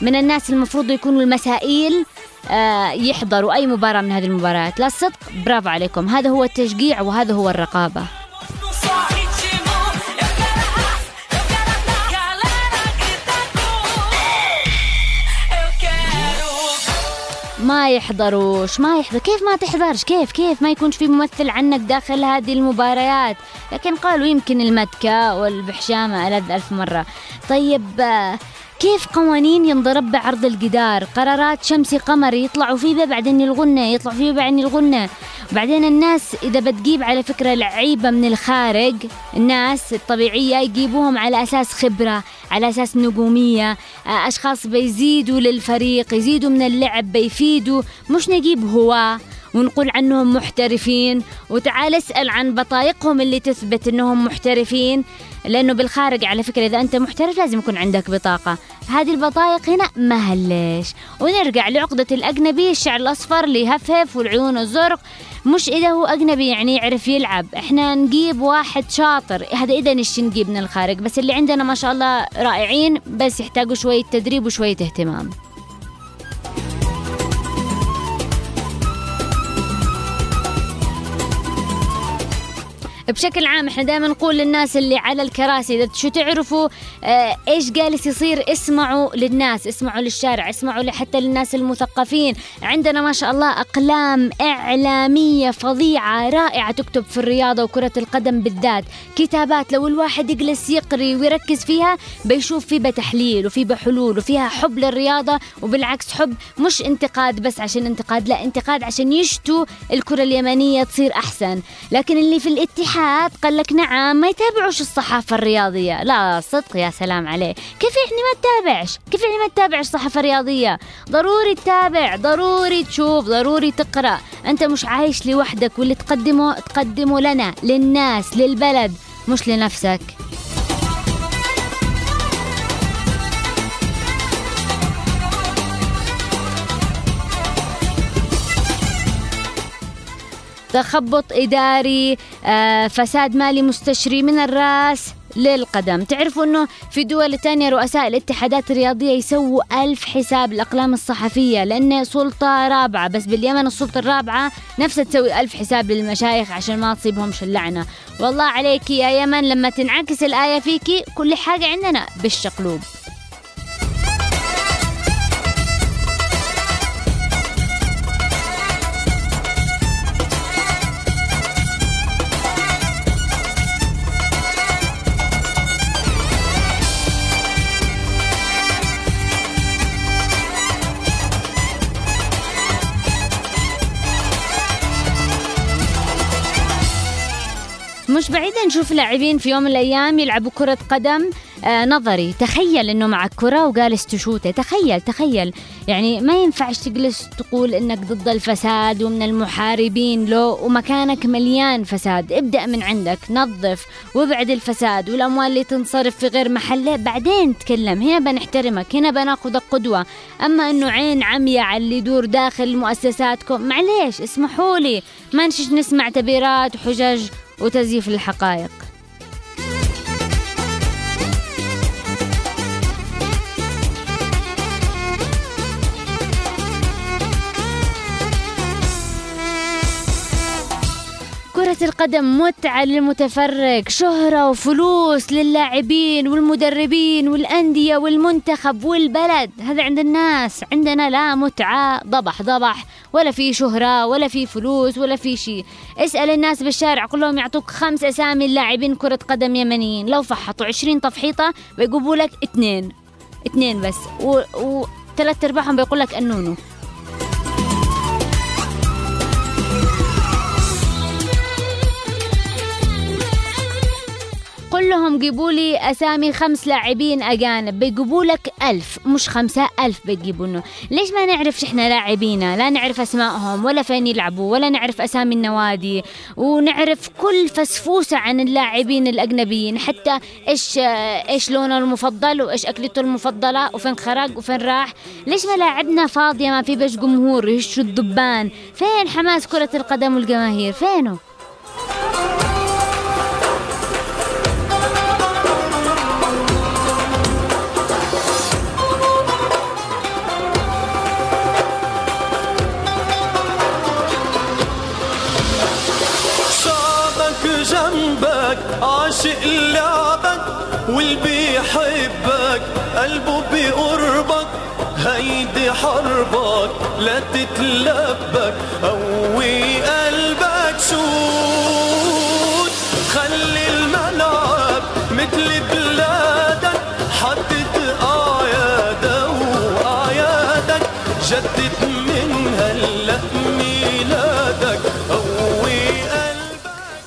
من الناس المفروض يكونوا المسائيل آه، يحضروا أي مباراة من هذه المباريات. لا الصدق برافو عليكم. هذا هو التشجيع وهذا هو الرقابة. ما يحضروش ما يحضر كيف ما تحضرش؟ كيف كيف؟ ما يكونش في ممثل عنك داخل هذه المباريات. لكن قالوا يمكن المتكة والبحشامة ألذ ألف مرة. طيب كيف قوانين ينضرب بعرض الجدار؟ قرارات شمسي قمري يطلعوا فيه بعدين يلغونه يطلعوا فيه بعدين يلغونه بعدين الناس إذا بتجيب على فكرة لعيبة من الخارج الناس الطبيعية يجيبوهم على أساس خبرة على أساس نجومية. آه، أشخاص بيزيدوا للفريق يزيدوا من اللعب بيفيدوا. مش نجيب هواة ونقول عنهم محترفين. وتعال اسأل عن بطايقهم اللي تثبت إنهم محترفين. لأنه بالخارج على فكرة إذا أنت محترف لازم يكون عندك بطاقة. هذه البطايق هنا ما هلش ونرجع لعقدة الأجنبي الشعر الأصفر اللي يهفهف والعيون الزرق. مش إذا هو أجنبي يعني يعرف يلعب. إحنا نجيب واحد شاطر. هذا إذا نش نجيب من الخارج؟ بس اللي عندنا ما شاء الله رائعين بس يحتاجوا شوية تدريب وشوية اهتمام. بشكل عام إحنا دائما نقول للناس اللي على الكراسي إذا شو تعرفوا آه إيش جالس يصير اسمعوا للناس اسمعوا للشارع اسمعوا حتى للناس المثقفين. عندنا ما شاء الله أقلام إعلامية فظيعة رائعة تكتب في الرياضة وكرة القدم بالذات. كتابات لو الواحد يجلس يقري ويركز فيها بيشوف في بتحليل وفي بحلول وفيها حب للرياضة وبالعكس حب مش انتقاد بس عشان انتقاد لا انتقاد عشان يشتوا الكرة اليمنية تصير أحسن. لكن اللي في الاتحاد قال لك نعم ما يتابعوش الصحافة الرياضية. لا صدق يا سلام عليه. كيف يعني ما تتابعش؟ كيف يعني ما تتابعش الصحافه الرياضيه ضروري تتابع ضروري تشوف ضروري تقرأ. أنت مش عايش لوحدك واللي تقدمه تقدمه لنا للناس للبلد مش لنفسك. تخبط إداري آه، فساد مالي مستشري من الرأس للقدم. تعرفوا أنه في دول تانية رؤساء الاتحادات الرياضية يسووا ألف حساب الأقلام الصحفية لأن سلطة رابعة بس باليمن السلطة الرابعة نفسها تسوي ألف حساب للمشايخ عشان ما تصيبهمش اللعنة. والله عليك يا يمن لما تنعكس الآية فيكي كل حاجة عندنا بالشقلوب. مش بعيد نشوف لاعبين في يوم من الأيام يلعبوا كرة قدم. آه نظري تخيل إنه معك كرة وجالس تشوته. تخيل تخيل. يعني ما ينفعش تجلس تقول إنك ضد الفساد ومن المحاربين. له ومكانك مليان فساد. ابدأ من عندك نظف وابعد الفساد والأموال اللي تنصرف في غير محله. بعدين تكلم. هنا بنحترمك هنا بناخذك قدوة أما إنه عين عمية على اللي يدور داخل مؤسساتكم معليش اسمحوا لي. ما نشش نسمع تبريرات وحجج وتزييف الحقائق. كرة القدم متعة للمتفرج شهرة وفلوس للاعبين والمدربين والأندية والمنتخب والبلد. هذا عند الناس عندنا لا متعة ضبح ضبح. ولا في شهرة ولا في فلوس ولا في شيء. اسأل الناس بالشارع كلهم يعطوك خمس أسامي لاعبين كرة قدم يمنيين. لو فحطوا عشرين تفحيطة بيجيبوا لك اثنين. اثنين بس. و... وثلاث أرباعهم بيقول لك النونو. قل لهم جيبوا لي أسامي خمس لاعبين أجانب. بيجيبوا لك ألف مش خمسة ألف بيجيبوا لنا. ليش ما نعرفش إحنا لاعبينا؟ لا نعرف أسمائهم ولا فين يلعبوا ولا نعرف أسامي النوادي ونعرف كل فسفوسة عن اللاعبين الأجنبيين. حتى إيش إيش لونه المفضل وإيش أكلته المفضلة وفين خرج وفين راح. ليش ملاعبنا فاضية ما في بش جمهور يشوا الضبان فين حماس كرة القدم والجماهير؟ فينه؟ واللي بيحبك قلبه بقربك هيدي حربك لا تتلبك قوي قلبك شوت. خلي الملعب مثل بلادك حدد اعيادك واعيادك جدد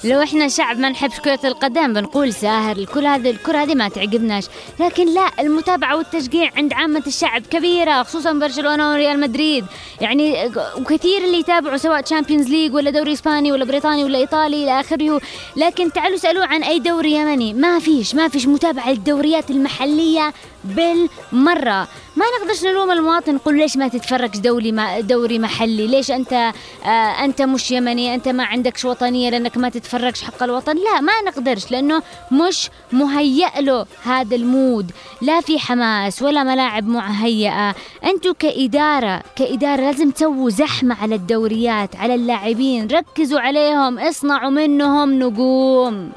لو إحنا شعب ما نحب كرة القدم بنقول ساهر الكرة هذه الكرة هذه ما تعجبناش. لكن لا المتابعة والتشجيع عند عامة الشعب كبيرة خصوصا برشلونة وريال مدريد. يعني وكثير اللي يتابعوا سواء Champions League ولا دوري إسباني ولا بريطاني ولا إيطالي إلى آخره. لكن تعالوا اسالوه عن أي دوري يمني. ما فيش ما فيش متابعة للدوريات المحلية بالمرة. ما نقدرش نلوم المواطن نقول ليش ما تتفرج دولي ما دوري محلي؟ ليش أنت آه أنت مش يمني؟ أنت ما عندكش وطنية لأنك ما تتفرجش حق الوطن؟ لا ما نقدرش لأنه مش مهيأ له هذا المود. لا في حماس ولا ملاعب مهيئة أنتوا كإدارة كإدارة لازم تسووا زحمة على الدوريات على اللاعبين. ركزوا عليهم اصنعوا منهم نجوم.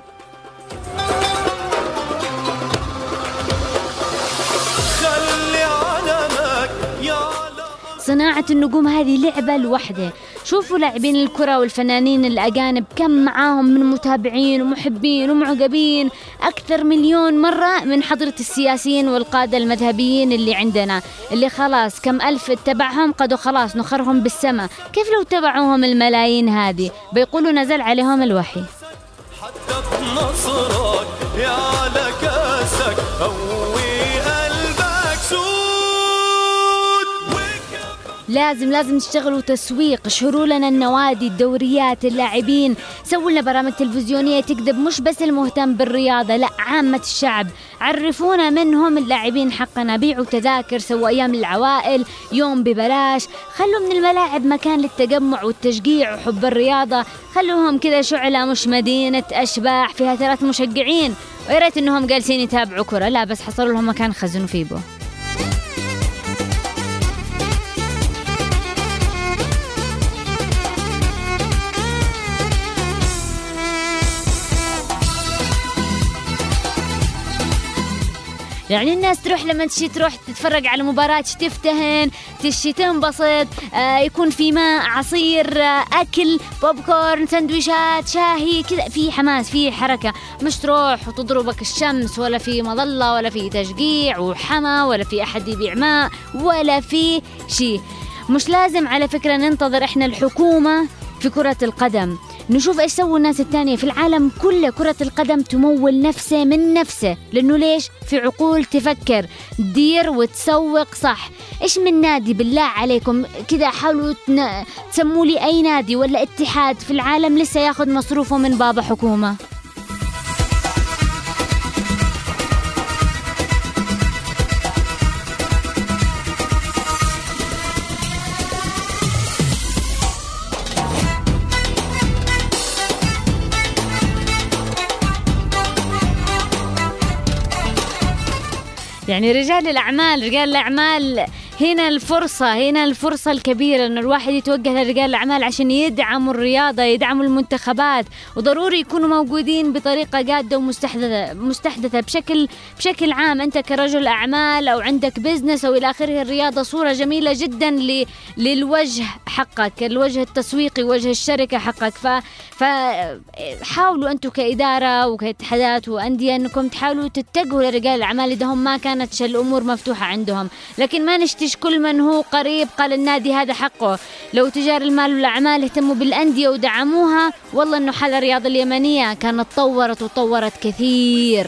صناعة النجوم هذه لعبة لوحدة. شوفوا لاعبين الكرة والفنانين الأجانب كم معاهم من متابعين ومحبين ومعجبين. أكثر مليون مرة من حضرة السياسيين والقادة المذهبيين اللي عندنا اللي خلاص كم ألف اتبعهم قدوا خلاص نخرهم بالسماء. كيف لو تبعوهم الملايين هذه؟ بيقولوا نزل عليهم الوحي. نصرك يا على كاسك قوي لازم لازم تشتغلوا تسويق اشهروا لنا النوادي الدوريات اللاعبين. سووا لنا برامج تلفزيونية تكذب مش بس المهتم بالرياضة لا عامة الشعب. عرفونا منهم اللاعبين حقنا. بيعوا تذاكر سووا أيام العوائل يوم ببلاش. خلوا من الملاعب مكان للتجمع والتشجيع وحب الرياضة. خلوهم كذا شعلة مش مدينة أشباح فيها ثلاث مشجعين. ويا ريت إنهم جالسين يتابعوا كرة. لا بس حصلوا لهم مكان خزنوا فيه بو. يعني الناس تروح لما تشي تروح تتفرج على مباراة تفتهن تشي تنبسط آه يكون في ماء عصير آه أكل بوب كورن سندويشات شاهي كذا. في حماس في حركة. مش تروح وتضربك الشمس ولا في مظلة ولا في تشجيع وحما ولا في أحد يبيع ماء ولا في شيء مش لازم على فكرة ننتظر إحنا الحكومة في كرة القدم. نشوف إيش سووا الناس الثانية في العالم كله. كرة القدم تمول نفسه من نفسه. لأنه ليش؟ في عقول تفكر. دير وتسوق صح. إيش من نادي بالله عليكم كذا حاولوا تسموا لي أي نادي ولا اتحاد في العالم لسه ياخذ مصروفه من بابا حكومة؟ يعني رجال الأعمال رجال الأعمال هنا الفرصة هنا الفرصة الكبيرة إنه الواحد يتوجه لرجال الأعمال عشان يدعموا الرياضة يدعموا المنتخبات وضروري يكونوا موجودين بطريقة جادة ومستحدثة مستحدثة بشكل بشكل عام أنت كرجل أعمال أو عندك بزنس أو إلى آخره الرياضة صورة جميلة جدا. للوجه حقك الوجه التسويقي وجه الشركة حقك ف... فحاولوا أنتم كإدارة وكاتحادات وأندية أنكم تحاولوا تتجهوا لرجال الأعمال إذا هم ما كانت الأمور مفتوحة عندهم لكن ما نشتش كل من هو قريب قال النادي هذا حقه. لو تجار المال والأعمال اهتموا بالأندية ودعموها والله أنه حال الرياضة اليمنية كانت طورت وطورت كثير.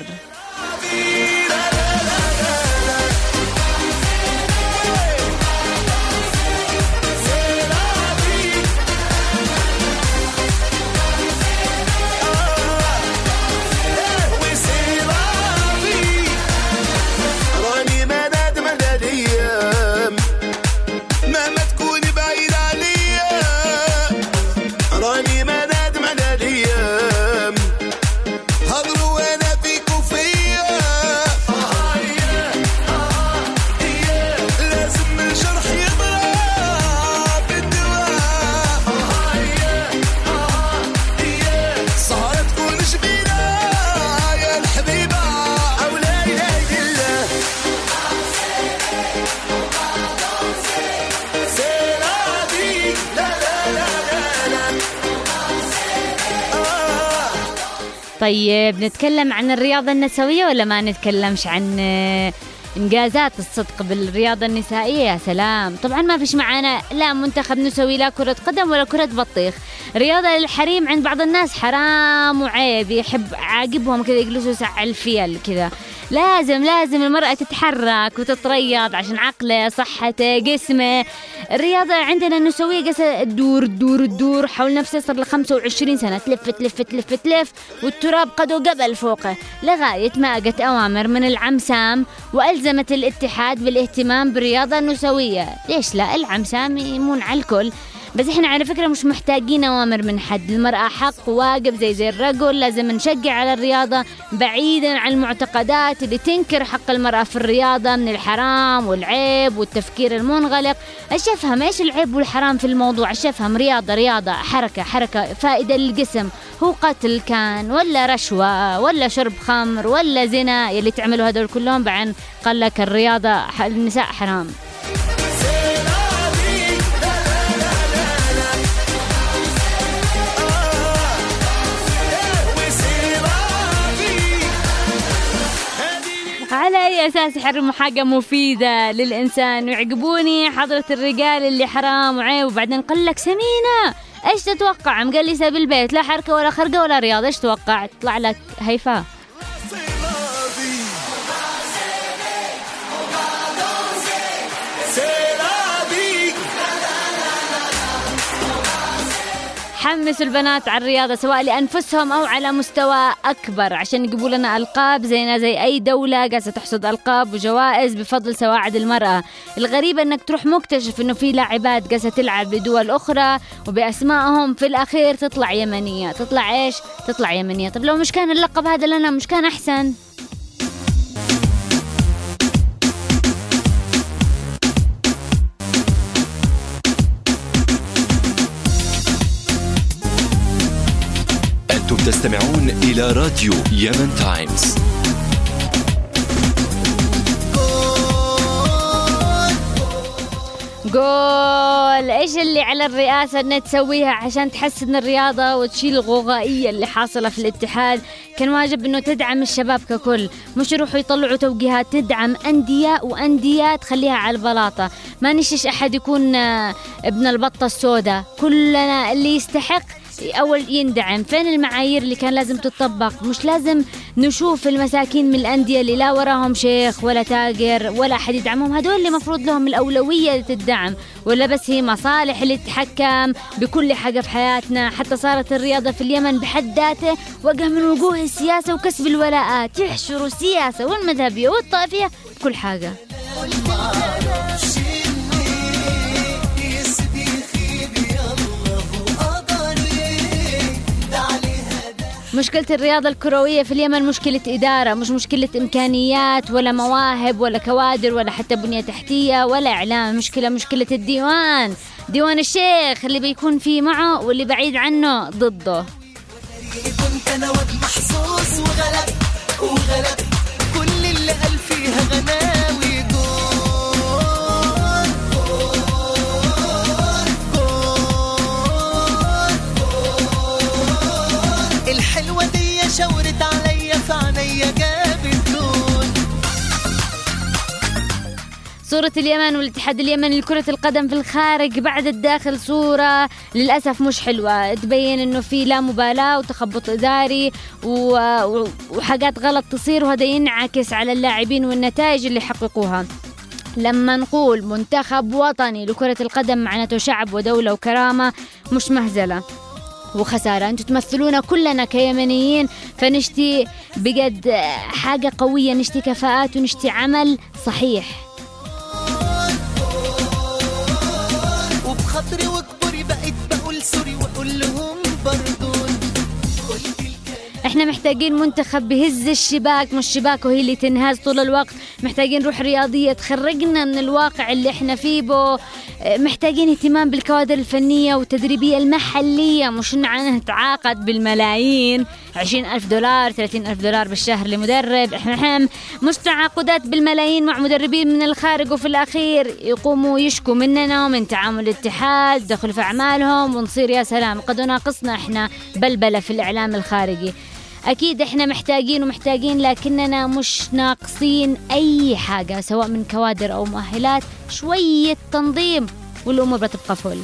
طيب نتكلم عن الرياضة النسوية ولا ما نتكلمش عن آه، إنجازات الصدق بالرياضة النسائية؟ يا سلام. طبعا ما فيش معانا لا منتخب نسوي لا كرة قدم ولا كرة بطيخ. رياضة للحريم عند بعض الناس حرام وعيب يحب عاقبهم كذا يجلسوا ساعة الفيل كذا. لازم لازم المرأة تتحرك وتتريض عشان عقله صحته جسمه. الرياضة عندنا النسوية جالسة تدور تدور تدور حول نفسها صار لها 25 سنة. تلف تلف تلف تلف والتراب قدو قبل فوقه لغاية ما أجت أوامر من العم سام وألزمت الاتحاد بالاهتمام بالرياضة النسوية. ليش لا؟ العم سام يمون على الكل. بس إحنا على فكرة مش محتاجين أوامر من حد. المرأة حق واجب زي زي الرجل لازم نشجع على الرياضة بعيدا عن المعتقدات اللي تنكر حق المرأة في الرياضة من الحرام والعيب والتفكير المنغلق. إيش افهم إيش العيب والحرام في الموضوع؟ إيش افهم رياضة رياضة حركة حركة فائدة للجسم. هو قتل كان ولا رشوة ولا شرب خمر ولا زنا يلي تعملوا هذول كلهم بعد قال لك الرياضة ح- النساء حرام. على أي أساس يحرموا حاجة مفيدة للإنسان؟ ويعقبوني حضرة الرجال اللي حرام وعيب. وبعدين قال لك سمينة إيش تتوقع؟ مقلسة بالبيت لا حركة ولا خرقة ولا رياضة إيش توقع؟ تطلع لك هيفاء. حمسوا البنات على الرياضة سواء لأنفسهم أو على مستوى أكبر عشان يجيبوا لنا ألقاب زينا زي أي دولة قاعدة تحصد ألقاب وجوائز بفضل سواعد المرأة الغريب أنك تروح مكتشف أنه في لاعبات قاعدة تلعب بدول أخرى وبأسمائهم في الأخير تطلع يمنية تطلع إيش؟ تطلع يمنية طب لو مش كان اللقب هذا لنا مش كان أحسن؟ تستمعون إلى راديو يمن تايمز قول إيش اللي على الرئاسة إنها تسويها عشان تحسن الرياضة وتشيل الغوغائية اللي حاصلة في الاتحاد؟ كان واجب إنه تدعم الشباب ككل مش يروحوا يطلعوا توجيهات تدعم أندية وأندية تخليها على البلاطة. ما نشش أحد يكون آه، ابن البطة السوداء. كلنا اللي يستحق أول يندعم فين المعايير اللي كان لازم تطبق مش لازم نشوف المساكين من الأندية اللي لا وراهم شيخ ولا تاجر ولا أحد يدعمهم. هدول اللي مفروض لهم الأولوية للدعم ولا بس هي مصالح اللي تتحكم بكل حاجة في حياتنا؟ حتى صارت الرياضة في اليمن بحد ذاته وجه من وجوه السياسة وكسب الولاءات. يحشروا السياسة والمذهبية والطائفية بكل حاجة. مشكلة الرياضة الكروية في اليمن مشكلة إدارة مش مشكلة إمكانيات ولا مواهب ولا كوادر ولا حتى بنية تحتية ولا إعلام مشكلة مشكلة الديوان. ديوان الشيخ اللي بيكون فيه معه واللي بعيد عنه ضده. كنت واد محظوظ وغلب وغلب. كل اللي قال فيها غناوي صورة اليمن والاتحاد اليمني لكرة القدم في الخارج بعد الداخل صورة للأسف مش حلوة. تبين إنه في لا مبالاة وتخبط إداري وحاجات غلط تصير وهذا ينعكس على اللاعبين والنتائج اللي حققوها لما نقول منتخب وطني لكرة القدم معناته شعب ودولة وكرامة مش مهزلة. وخسارة. أنتم تمثلونا كلنا كيمنيين فنشتي بجد حاجة قوية نشتي كفاءات ونشتي عمل صحيح. إحنا محتاجين منتخب بهز الشباك مش شباك وهي اللي تنهز طول الوقت. محتاجين روح رياضية تخرجنا من الواقع اللي إحنا فيه بو. محتاجين اهتمام بالكوادر الفنية والتدريبية المحلية مش نتعاقد بالملايين. عشرين ألف دولار ثلاثين ألف دولار بالشهر لمدرب. إحنا مش تعاقدات بالملايين مع مدربين من الخارج وفي الأخير. يقوموا يشكوا مننا ومن تعامل الاتحاد دخل في أعمالهم ونصير يا سلام. قد ناقصنا إحنا بلبلة في الإعلام الخارجي. أكيد إحنا محتاجين ومحتاجين لكننا مش ناقصين أي حاجة سواء من كوادر أو مؤهلات شوية تنظيم والأمور بتبقى فل.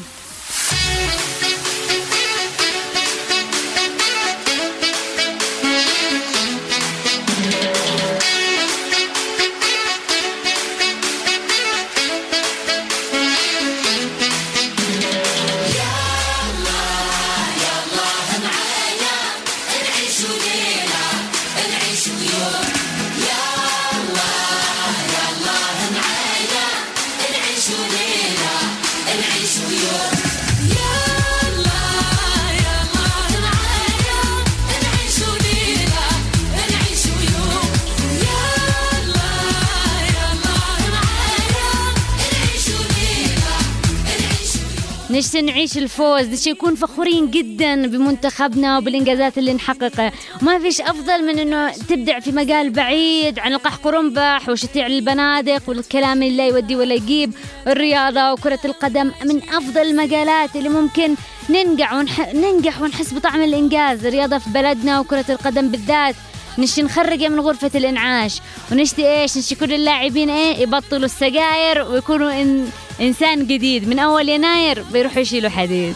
نشتي نعيش الفوز نشتي نكون فخورين جدا بمنتخبنا وبالإنجازات اللي نحققها. وما فيش أفضل من أنه تبدع في مجال بعيد عن القح قرنبح وشتيع البنادق والكلام اللي لا يودي ولا يجيب. الرياضة وكرة القدم من أفضل المجالات اللي ممكن ننجح ونح... ننجح ونحس بطعم الإنجاز. الرياضة في بلدنا وكرة القدم بالذات نشتي نخرج من غرفة الإنعاش ونشتي إيش نشتي كل اللاعبين إيه يبطلوا السجاير ويكونوا إن إنسان جديد من أول يناير بيروحوا يشيلوا حديد.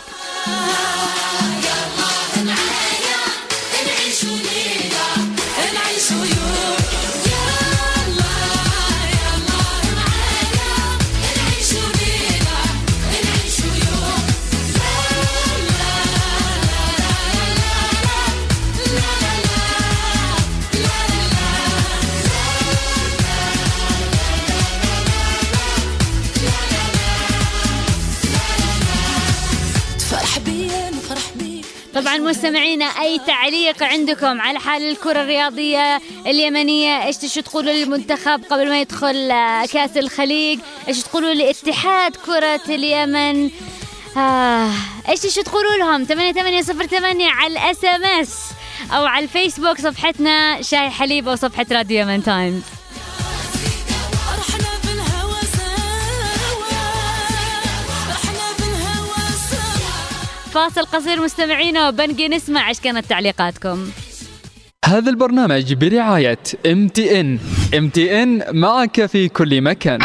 مستمعينا أي تعليق عندكم على حال الكرة الرياضية اليمنية؟ إيش تشتوا تقولوا للمنتخب قبل ما يدخل آه، كأس الخليج؟ إيش تقولوا لاتحاد كرة اليمن؟ آه. إيش تشتوا تقولوا لهم؟ 8808 على ال SMS أو على الفيسبوك صفحتنا شاي حليب أو صفحه راديو Yemen Times فاصل قصير مستمعينا. وبنجي نسمع إيش كانت تعليقاتكم. هذا البرنامج برعاية ام تي ان ام تي ان معك في كل مكان.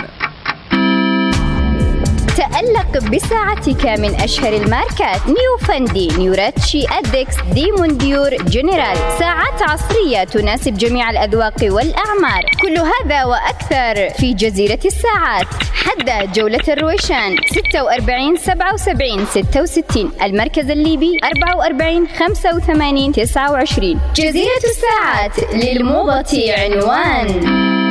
تألق بساعتك من أشهر الماركات. نيو Fendi نيوراتشي أدكس ديمون ديور جنرال. ساعات عصرية تناسب جميع الأذواق والأعمار. كل هذا وأكثر في جزيرة الساعات. حدد جولة الرويشان 46 77 66 المركز الليبي 44 85 29 جزيرة الساعات للموبة عنوان.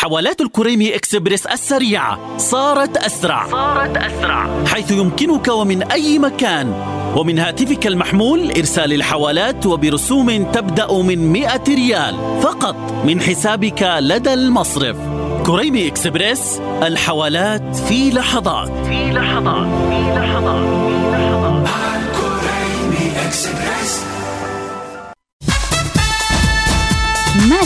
حوالات الكريمي إكسبريس السريعة صارت أسرع. صارت أسرع. حيث يمكنك ومن أي مكان. ومن هاتفك المحمول إرسال الحوالات وبرسوم تبدأ من 100 ريال. فقط من حسابك لدى المصرف. كريمي إكسبريس الحوالات في لحظات. في لحظات في لحظات في لحظات.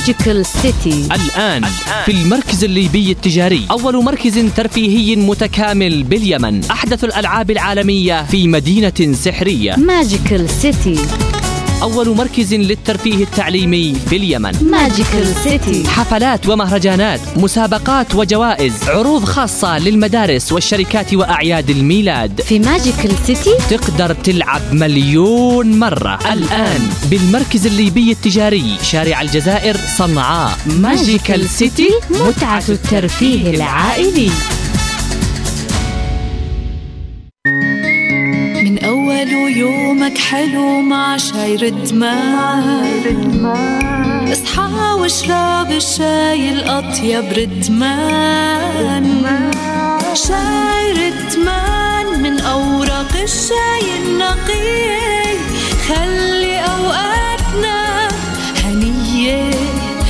Magical City الآن في المركز الليبي التجاري أول مركز ترفيهي متكامل باليمن أحدث الألعاب العالمية في مدينة سحرية. Magical City أول مركز للترفيه التعليمي في اليمن Magical City حفلات ومهرجانات مسابقات وجوائز عروض خاصة للمدارس والشركات وأعياد الميلاد. في Magical City تقدر تلعب مليون مرة. الآن بالمركز الليبي التجاري شارع الجزائر صنعاء. Magical City متعة الترفيه العائلي. يومك حلو مع شاي ردمان. اصحى واشرب الشاي الأطيب ردمان. شاي ردمان من أوراق الشاي النقية. خلي أوقاتنا هنية.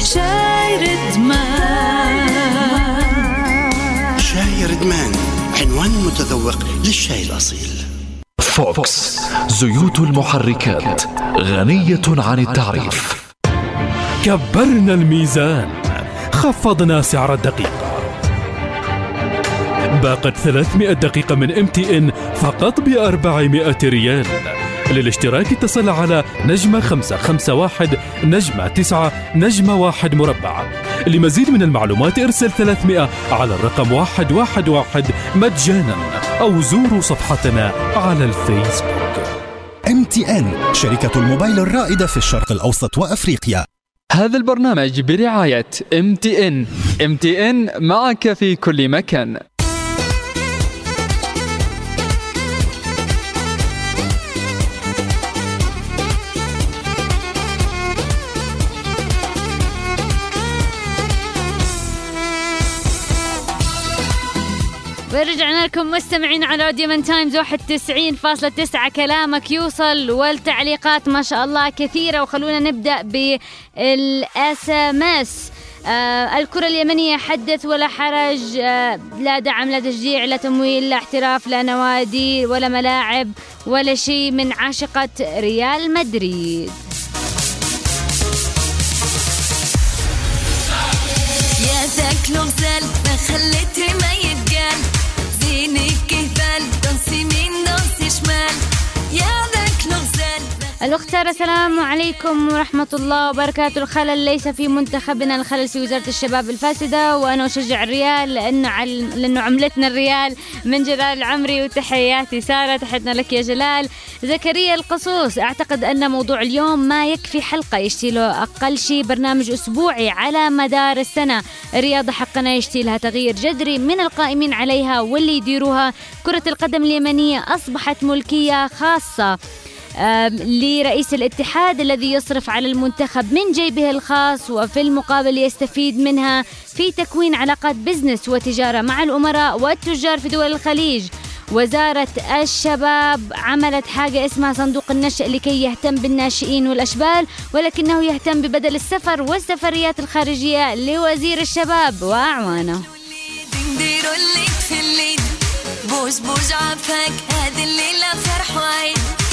شاي ردمان. شاي ردمان عنوان متذوق للشاي الأصيل. Fuchs زيوت المحركات غنية عن التعريف. كبرنا الميزان خفضنا سعر الدقيقة. باقة 300 دقيقة من MTN فقط ب 400 ريال. للاشتراك اتصل على نجمة 551 نجمة 9 نجمة 1 مربع. لمزيد من المعلومات ارسل 300 على الرقم 111 مجانا أو زوروا صفحتنا على الفيسبوك. MTN شركة الموبايل الرائدة في الشرق الأوسط وأفريقيا. هذا البرنامج برعاية إم تي إن. إم تي إن معك في كل مكان. ورجعنا لكم مستمعين على راديو Yemen Times 91.9 كلامك يوصل والتعليقات ما شاء الله كثيرة. وخلونا نبدأ بال SMS آه الكرة اليمنية حدث ولا حرج. آه لا دعم لا تشجيع لا تمويل لا احتراف لا نوادي ولا ملاعب ولا شيء من عاشقة ريال مدريد. يا ذاك الغزال ما خليتي Man, Yeah, الأخت سارة السلام عليكم ورحمة الله وبركاته. الخلل ليس في منتخبنا الخلل في وزارة الشباب الفاسدة وأنا أشجع الريال لأنه عل... لأنه عملتنا الريال من جلال العمري وتحياتي سارة تحياتنا لك يا جلال. زكريا القصوص أعتقد أن موضوع اليوم ما يكفي حلقة يشتي له أقل شيء برنامج أسبوعي على مدار السنة. الرياضة حقنا يشتي لها تغيير جذري من القائمين عليها واللي يديروها. كرة القدم اليمنية أصبحت ملكية خاصة. لرئيس الاتحاد الذي يصرف على المنتخب من جيبه الخاص وفي المقابل يستفيد منها في تكوين علاقات بزنس وتجارة مع الأمراء والتجار في دول الخليج. وزارة الشباب عملت حاجة اسمها صندوق النشء لكي يهتم بالناشئين والأشبال ولكنه يهتم ببدل السفر والسفريات الخارجية لوزير الشباب وأعوانه. بوز بوز عفاك هذه الليلة فرح وعيد.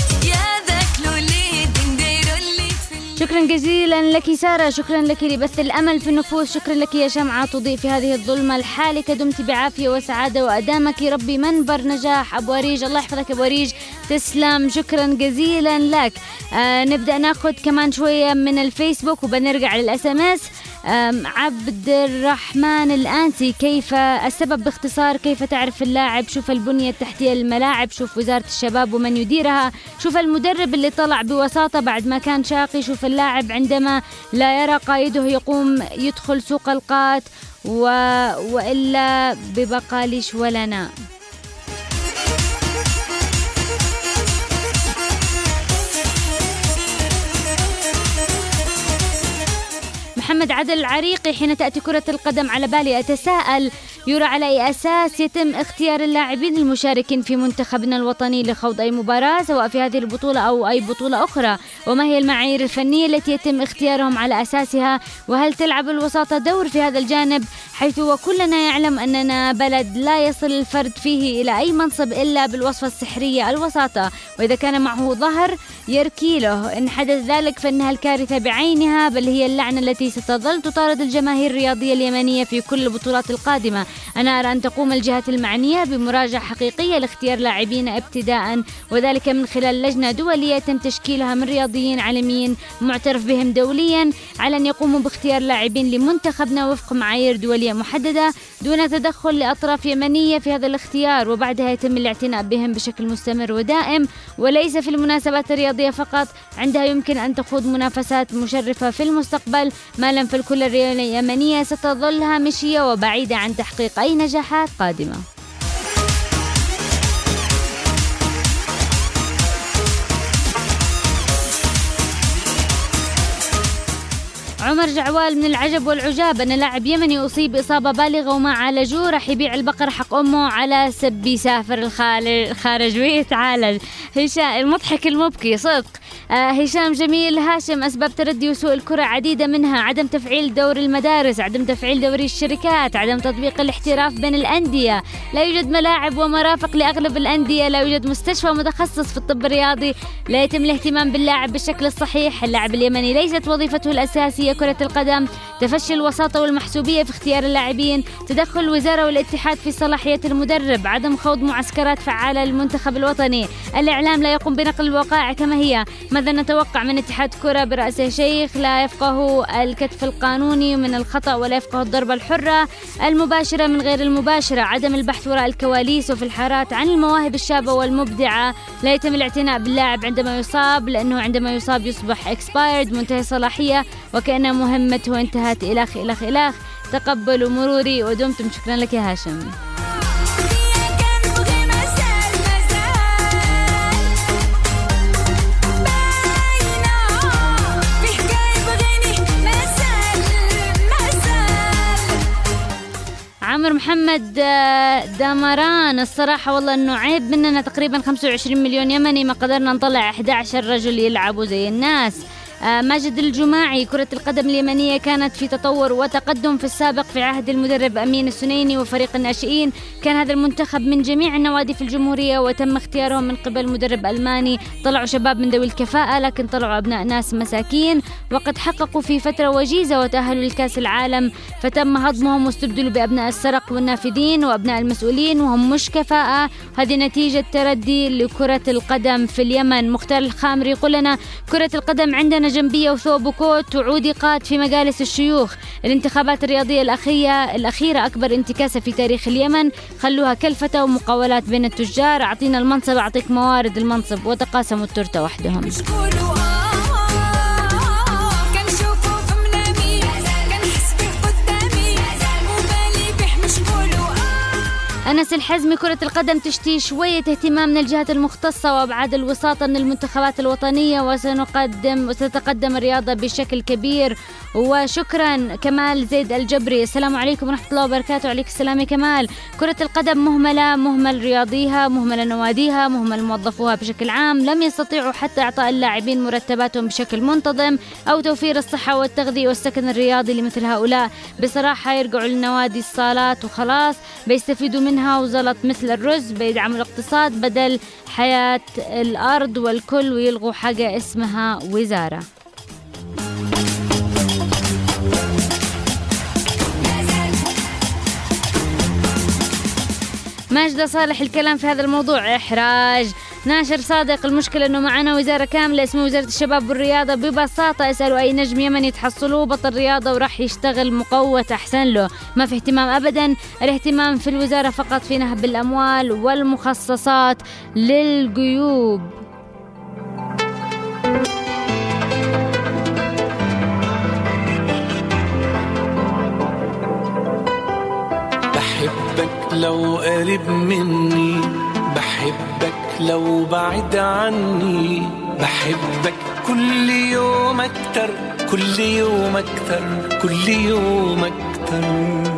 شكرا جزيلا لك سارة شكرا لك لبث الأمل في النفوس شكرا لك يا شمعة تضيء في هذه الظلمة الحالكة دمت بعافية وسعادة وأدامك. ربي منبر نجاح أبو ريج الله يحفظك أبو ريج تسلم شكرا جزيلا لك. آه نبدأ ناخذ كمان شوية من الفيسبوك وبنرجع للأس ام اس عبد الرحمن الآنسي كيف السبب باختصار؟ كيف تعرف اللاعب؟ شوف البنية التحتية للملاعب شوف وزارة الشباب ومن يديرها. شوف المدرب اللي طلع بوساطة بعد ما كان شاقي. شوف اللاعب عندما لا يرى قائده يقوم يدخل سوق القات و... وإلا ببقاليش ولا محمد عدل العريقي حين تأتي كرة القدم على بالي أتساءل. يرى على أي أساس يتم اختيار اللاعبين المشاركين في منتخبنا الوطني لخوض أي مباراة سواء في هذه البطولة أو أي بطولة أخرى؟ وما هي المعايير الفنية التي يتم اختيارهم على أساسها؟ وهل تلعب الوساطة دور في هذا الجانب؟ حيث وكلنا يعلم أننا بلد لا يصل الفرد فيه إلى أي منصب إلا بالوصفة السحرية الوساطة. وإذا كان معه ظهر يركي له إن حدث ذلك فإنها الكارثة بعينها بل هي اللعنة التي ستظل تطارد الجماهير الرياضية اليمنية في كل البطولات القادمة. أنا أرى أن تقوم الجهات المعنية بمراجعة حقيقية لاختيار لاعبين ابتداء وذلك من خلال لجنة دولية يتم تشكيلها من رياضيين عالميين معترف بهم دوليا على أن يقوموا باختيار لاعبين لمنتخبنا وفق معايير دولية محددة دون تدخل لأطراف يمنية في هذا الاختيار وبعدها يتم الاعتناء بهم بشكل مستمر ودائم. وليس في المناسبات الرياضية فقط عندها يمكن أن تخوض منافسات مشرفة في المستقبل ما فالكل الرياضية اليمنية ستظل هامشية وبعيدة عن تحقيق أي نجاحات قادمة. عمر جعوال من العجب والعجاب أن لاعب يمني أصيب إصابة بالغة وما عالجوه راح يبيع البقر حق أمه على سب يسافر الخارج ويتعالج. هشام المضحك المبكي صدق. آه هشام جميل هاشم أسباب تردي وسوء الكرة عديدة منها عدم تفعيل دور المدارس عدم تفعيل دوري الشركات عدم تطبيق الاحتراف بين الأندية. لا يوجد ملاعب ومرافق لأغلب الأندية لا يوجد مستشفى متخصص في الطب الرياضي. لا يتم الاهتمام باللاعب بالشكل الصحيح. اللاعب اليمني ليست وظيفته الأساسية كرة القدم تفشي الوساطة والمحسوبية في اختيار اللاعبين. تدخل الوزارة والاتحاد في صلاحية المدرب. عدم خوض معسكرات فعالة للمنتخب الوطني. الإعلام لا يقوم بنقل الوقائع كما هي. ماذا نتوقع من اتحاد كرة برأسه شيخ؟ لا يفقه الكتف القانوني من الخطأ ولا يفقه الضربة الحرة المباشرة من غير المباشرة. عدم البحث وراء الكواليس وفي الحارات عن المواهب الشابة والمبدعة. لا يتم الاعتناء باللاعب عندما يصاب لأنه عندما يصاب يصبح اكسبايرد منتهي الصلاحية وكأن مهمته انتهت إلخ إلخ إلخ. تقبلوا مروري ودمتم. شكرا لك يا هاشم. عمر محمد آه، دامران. الصراحة والله إنه عيب مننا تقريبا 25 مليون يمني ما قدرنا نطلع 11 رجل يلعبوا زي الناس. ماجد الجماعي كرة القدم اليمنية كانت في تطور وتقدم في السابق في عهد المدرب أمين السنيني وفريق الناشئين. كان هذا المنتخب من جميع النوادي في الجمهورية وتم اختيارهم من قبل مدرب ألماني. طلعوا شباب من ذوي الكفاءة لكن طلعوا أبناء ناس مساكين. وقد حققوا في فترة وجيزة وتأهلوا لكأس العالم. فتم هضمهم واستبدلوا بأبناء السرق والنافذين وأبناء المسؤولين وهم مش كفاءة. هذه نتيجة تردي لكرة القدم في اليمن. مختار الخامري يقول لنا كرة القدم عندنا جنبية وثوب وكوت وعودي قات في مجالس الشيوخ. الانتخابات الرياضية الأخيرة الأخيرة أكبر انتكاسة في تاريخ اليمن. خلوها كلفة ومقاولات بين التجار. أعطينا المنصب أعطيك موارد المنصب وتقاسموا التورتة وحدهم. أنس الحزمي كرة القدم تشتي شوية اهتمام من الجهات المختصة وأبعاد الوساطة من المنتخبات الوطنية وسنقدم وستتقدم الرياضة بشكل كبير. وشكرا كمال زيد الجبري. السلام عليكم ورحمة الله وبركاته. وعليك السلام يا كمال. كرة القدم مهملة مهمل رياضيها مهمل نواديها مهمل موظفوها بشكل عام. لم يستطيعوا حتى إعطاء اللاعبين مرتباتهم بشكل منتظم أو توفير الصحة والتغذية والسكن الرياضي لمثل هؤلاء. بصراحة يرجعوا للنوادي الصالات وخلاص بيستفيدوا منها وزلط مثل الرز بيدعموا الاقتصاد بدل حياة الأرض والكل ويلغوا حاجة اسمها وزارة. ماجدة صالح الكلام في هذا الموضوع إحراج. ناشر صادق. المشكلة أنه معنا وزارة كاملة اسمها وزارة الشباب والرياضة. ببساطة أسألوا أي نجم يمني تحصلوه بطل رياضة وراح يشتغل مقوت أحسن له. ما في اهتمام أبدا. الاهتمام في الوزارة فقط في نهب الأموال والمخصصات للجيوب بحبك لو قريب مني بحبك لو بعد عني بحبك كل يوم أكتر كل يوم أكتر كل يوم أكتر.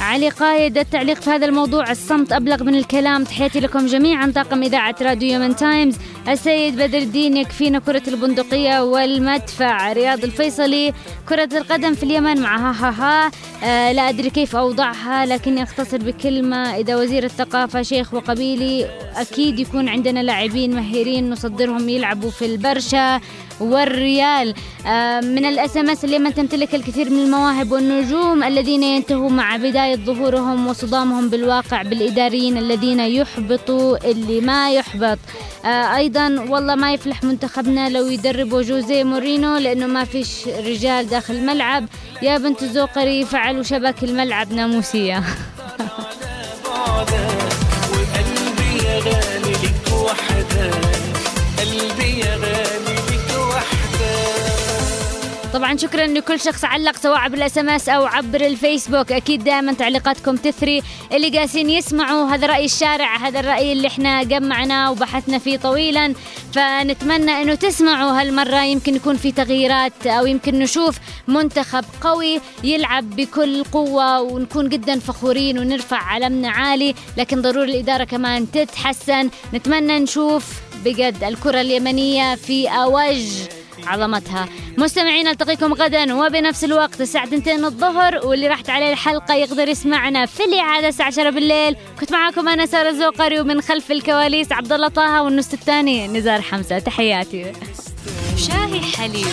علي قايد التعليق في هذا الموضوع الصمت أبلغ من الكلام. تحياتي لكم جميعا. طاقم إذاعة راديو يمن تايمز. السيد بدر الدين يكفينا كرة البندقية والمدفع. رياض الفيصلي كرة القدم في اليمن مع ها ها ها. آه لا أدري كيف أوضعها لكني أختصر بكلمة إذا وزير الثقافة شيخ وقبيلي أكيد يكون عندنا لاعبين مهيرين نصدرهم يلعبوا في البرشا. والريال. آه من ال SMS اليمن تمتلك الكثير من المواهب والنجوم الذين ينتهوا مع بداية ظهورهم وصدامهم بالواقع بالإداريين الذين يحبطوا اللي ما يحبط. آه أيضا والله ما يفلح منتخبنا لو يدربوا جوزيه مورينيو لأنه ما فيش رجال داخل الملعب. يا بنت الزوقري فعلوا شبك الملعب ناموسية. وقلبي يا غالي لك وحدة. قلبي يا غالي. طبعا شكرا لكل شخص علق سواء بالاس إم إس أو عبر الفيسبوك. أكيد دائما تعليقاتكم تثري. اللي قاعدين يسمعوا هذا راي الشارع هذا الرأي اللي إحنا جمعناه وبحثنا فيه طويلا. فنتمنى إنه تسمعوا هالمرة. يمكن يكون في تغييرات أو يمكن نشوف منتخب قوي يلعب بكل قوة ونكون جدا فخورين ونرفع علمنا عالي. لكن ضروري الإدارة كمان تتحسن. نتمنى نشوف بجد الكرة اليمنية في اوج عظمتها. مستمعين ألتقيكم غدا وبنفس الوقت الساعة 2 الظهر واللي راحت عليه الحلقة يقدر يسمعنا في الإعادة الساعة 10 بالليل. كنت معاكم أنا سارة الزوقري ومن خلف الكواليس عبد الله طه والنص الثاني نزار حمزة. تحياتي. شاهي حليب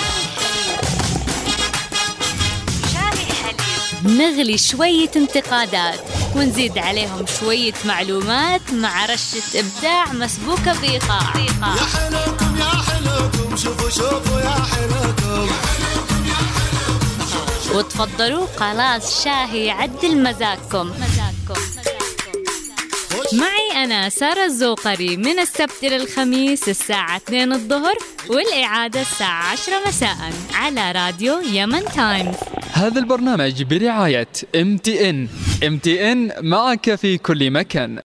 شاهي حليب نغلي شوية انتقادات ونزيد عليهم شوية معلومات مع رشة إبداع مسبوكة بإيقاع. يا حلوكم يا حلوكم شوفوا شوفوا يا حلوكم وتفضلوا خلاص شاهي عدل مزاجكم. مزاجكم. معي أنا سارة الزوقري من السبت إلى الخميس الساعة 2 الظهر والإعادة الساعة 10 مساء على راديو Yemen Times هذا البرنامج برعاية ام تي ان ام تي ان معك في كل مكان.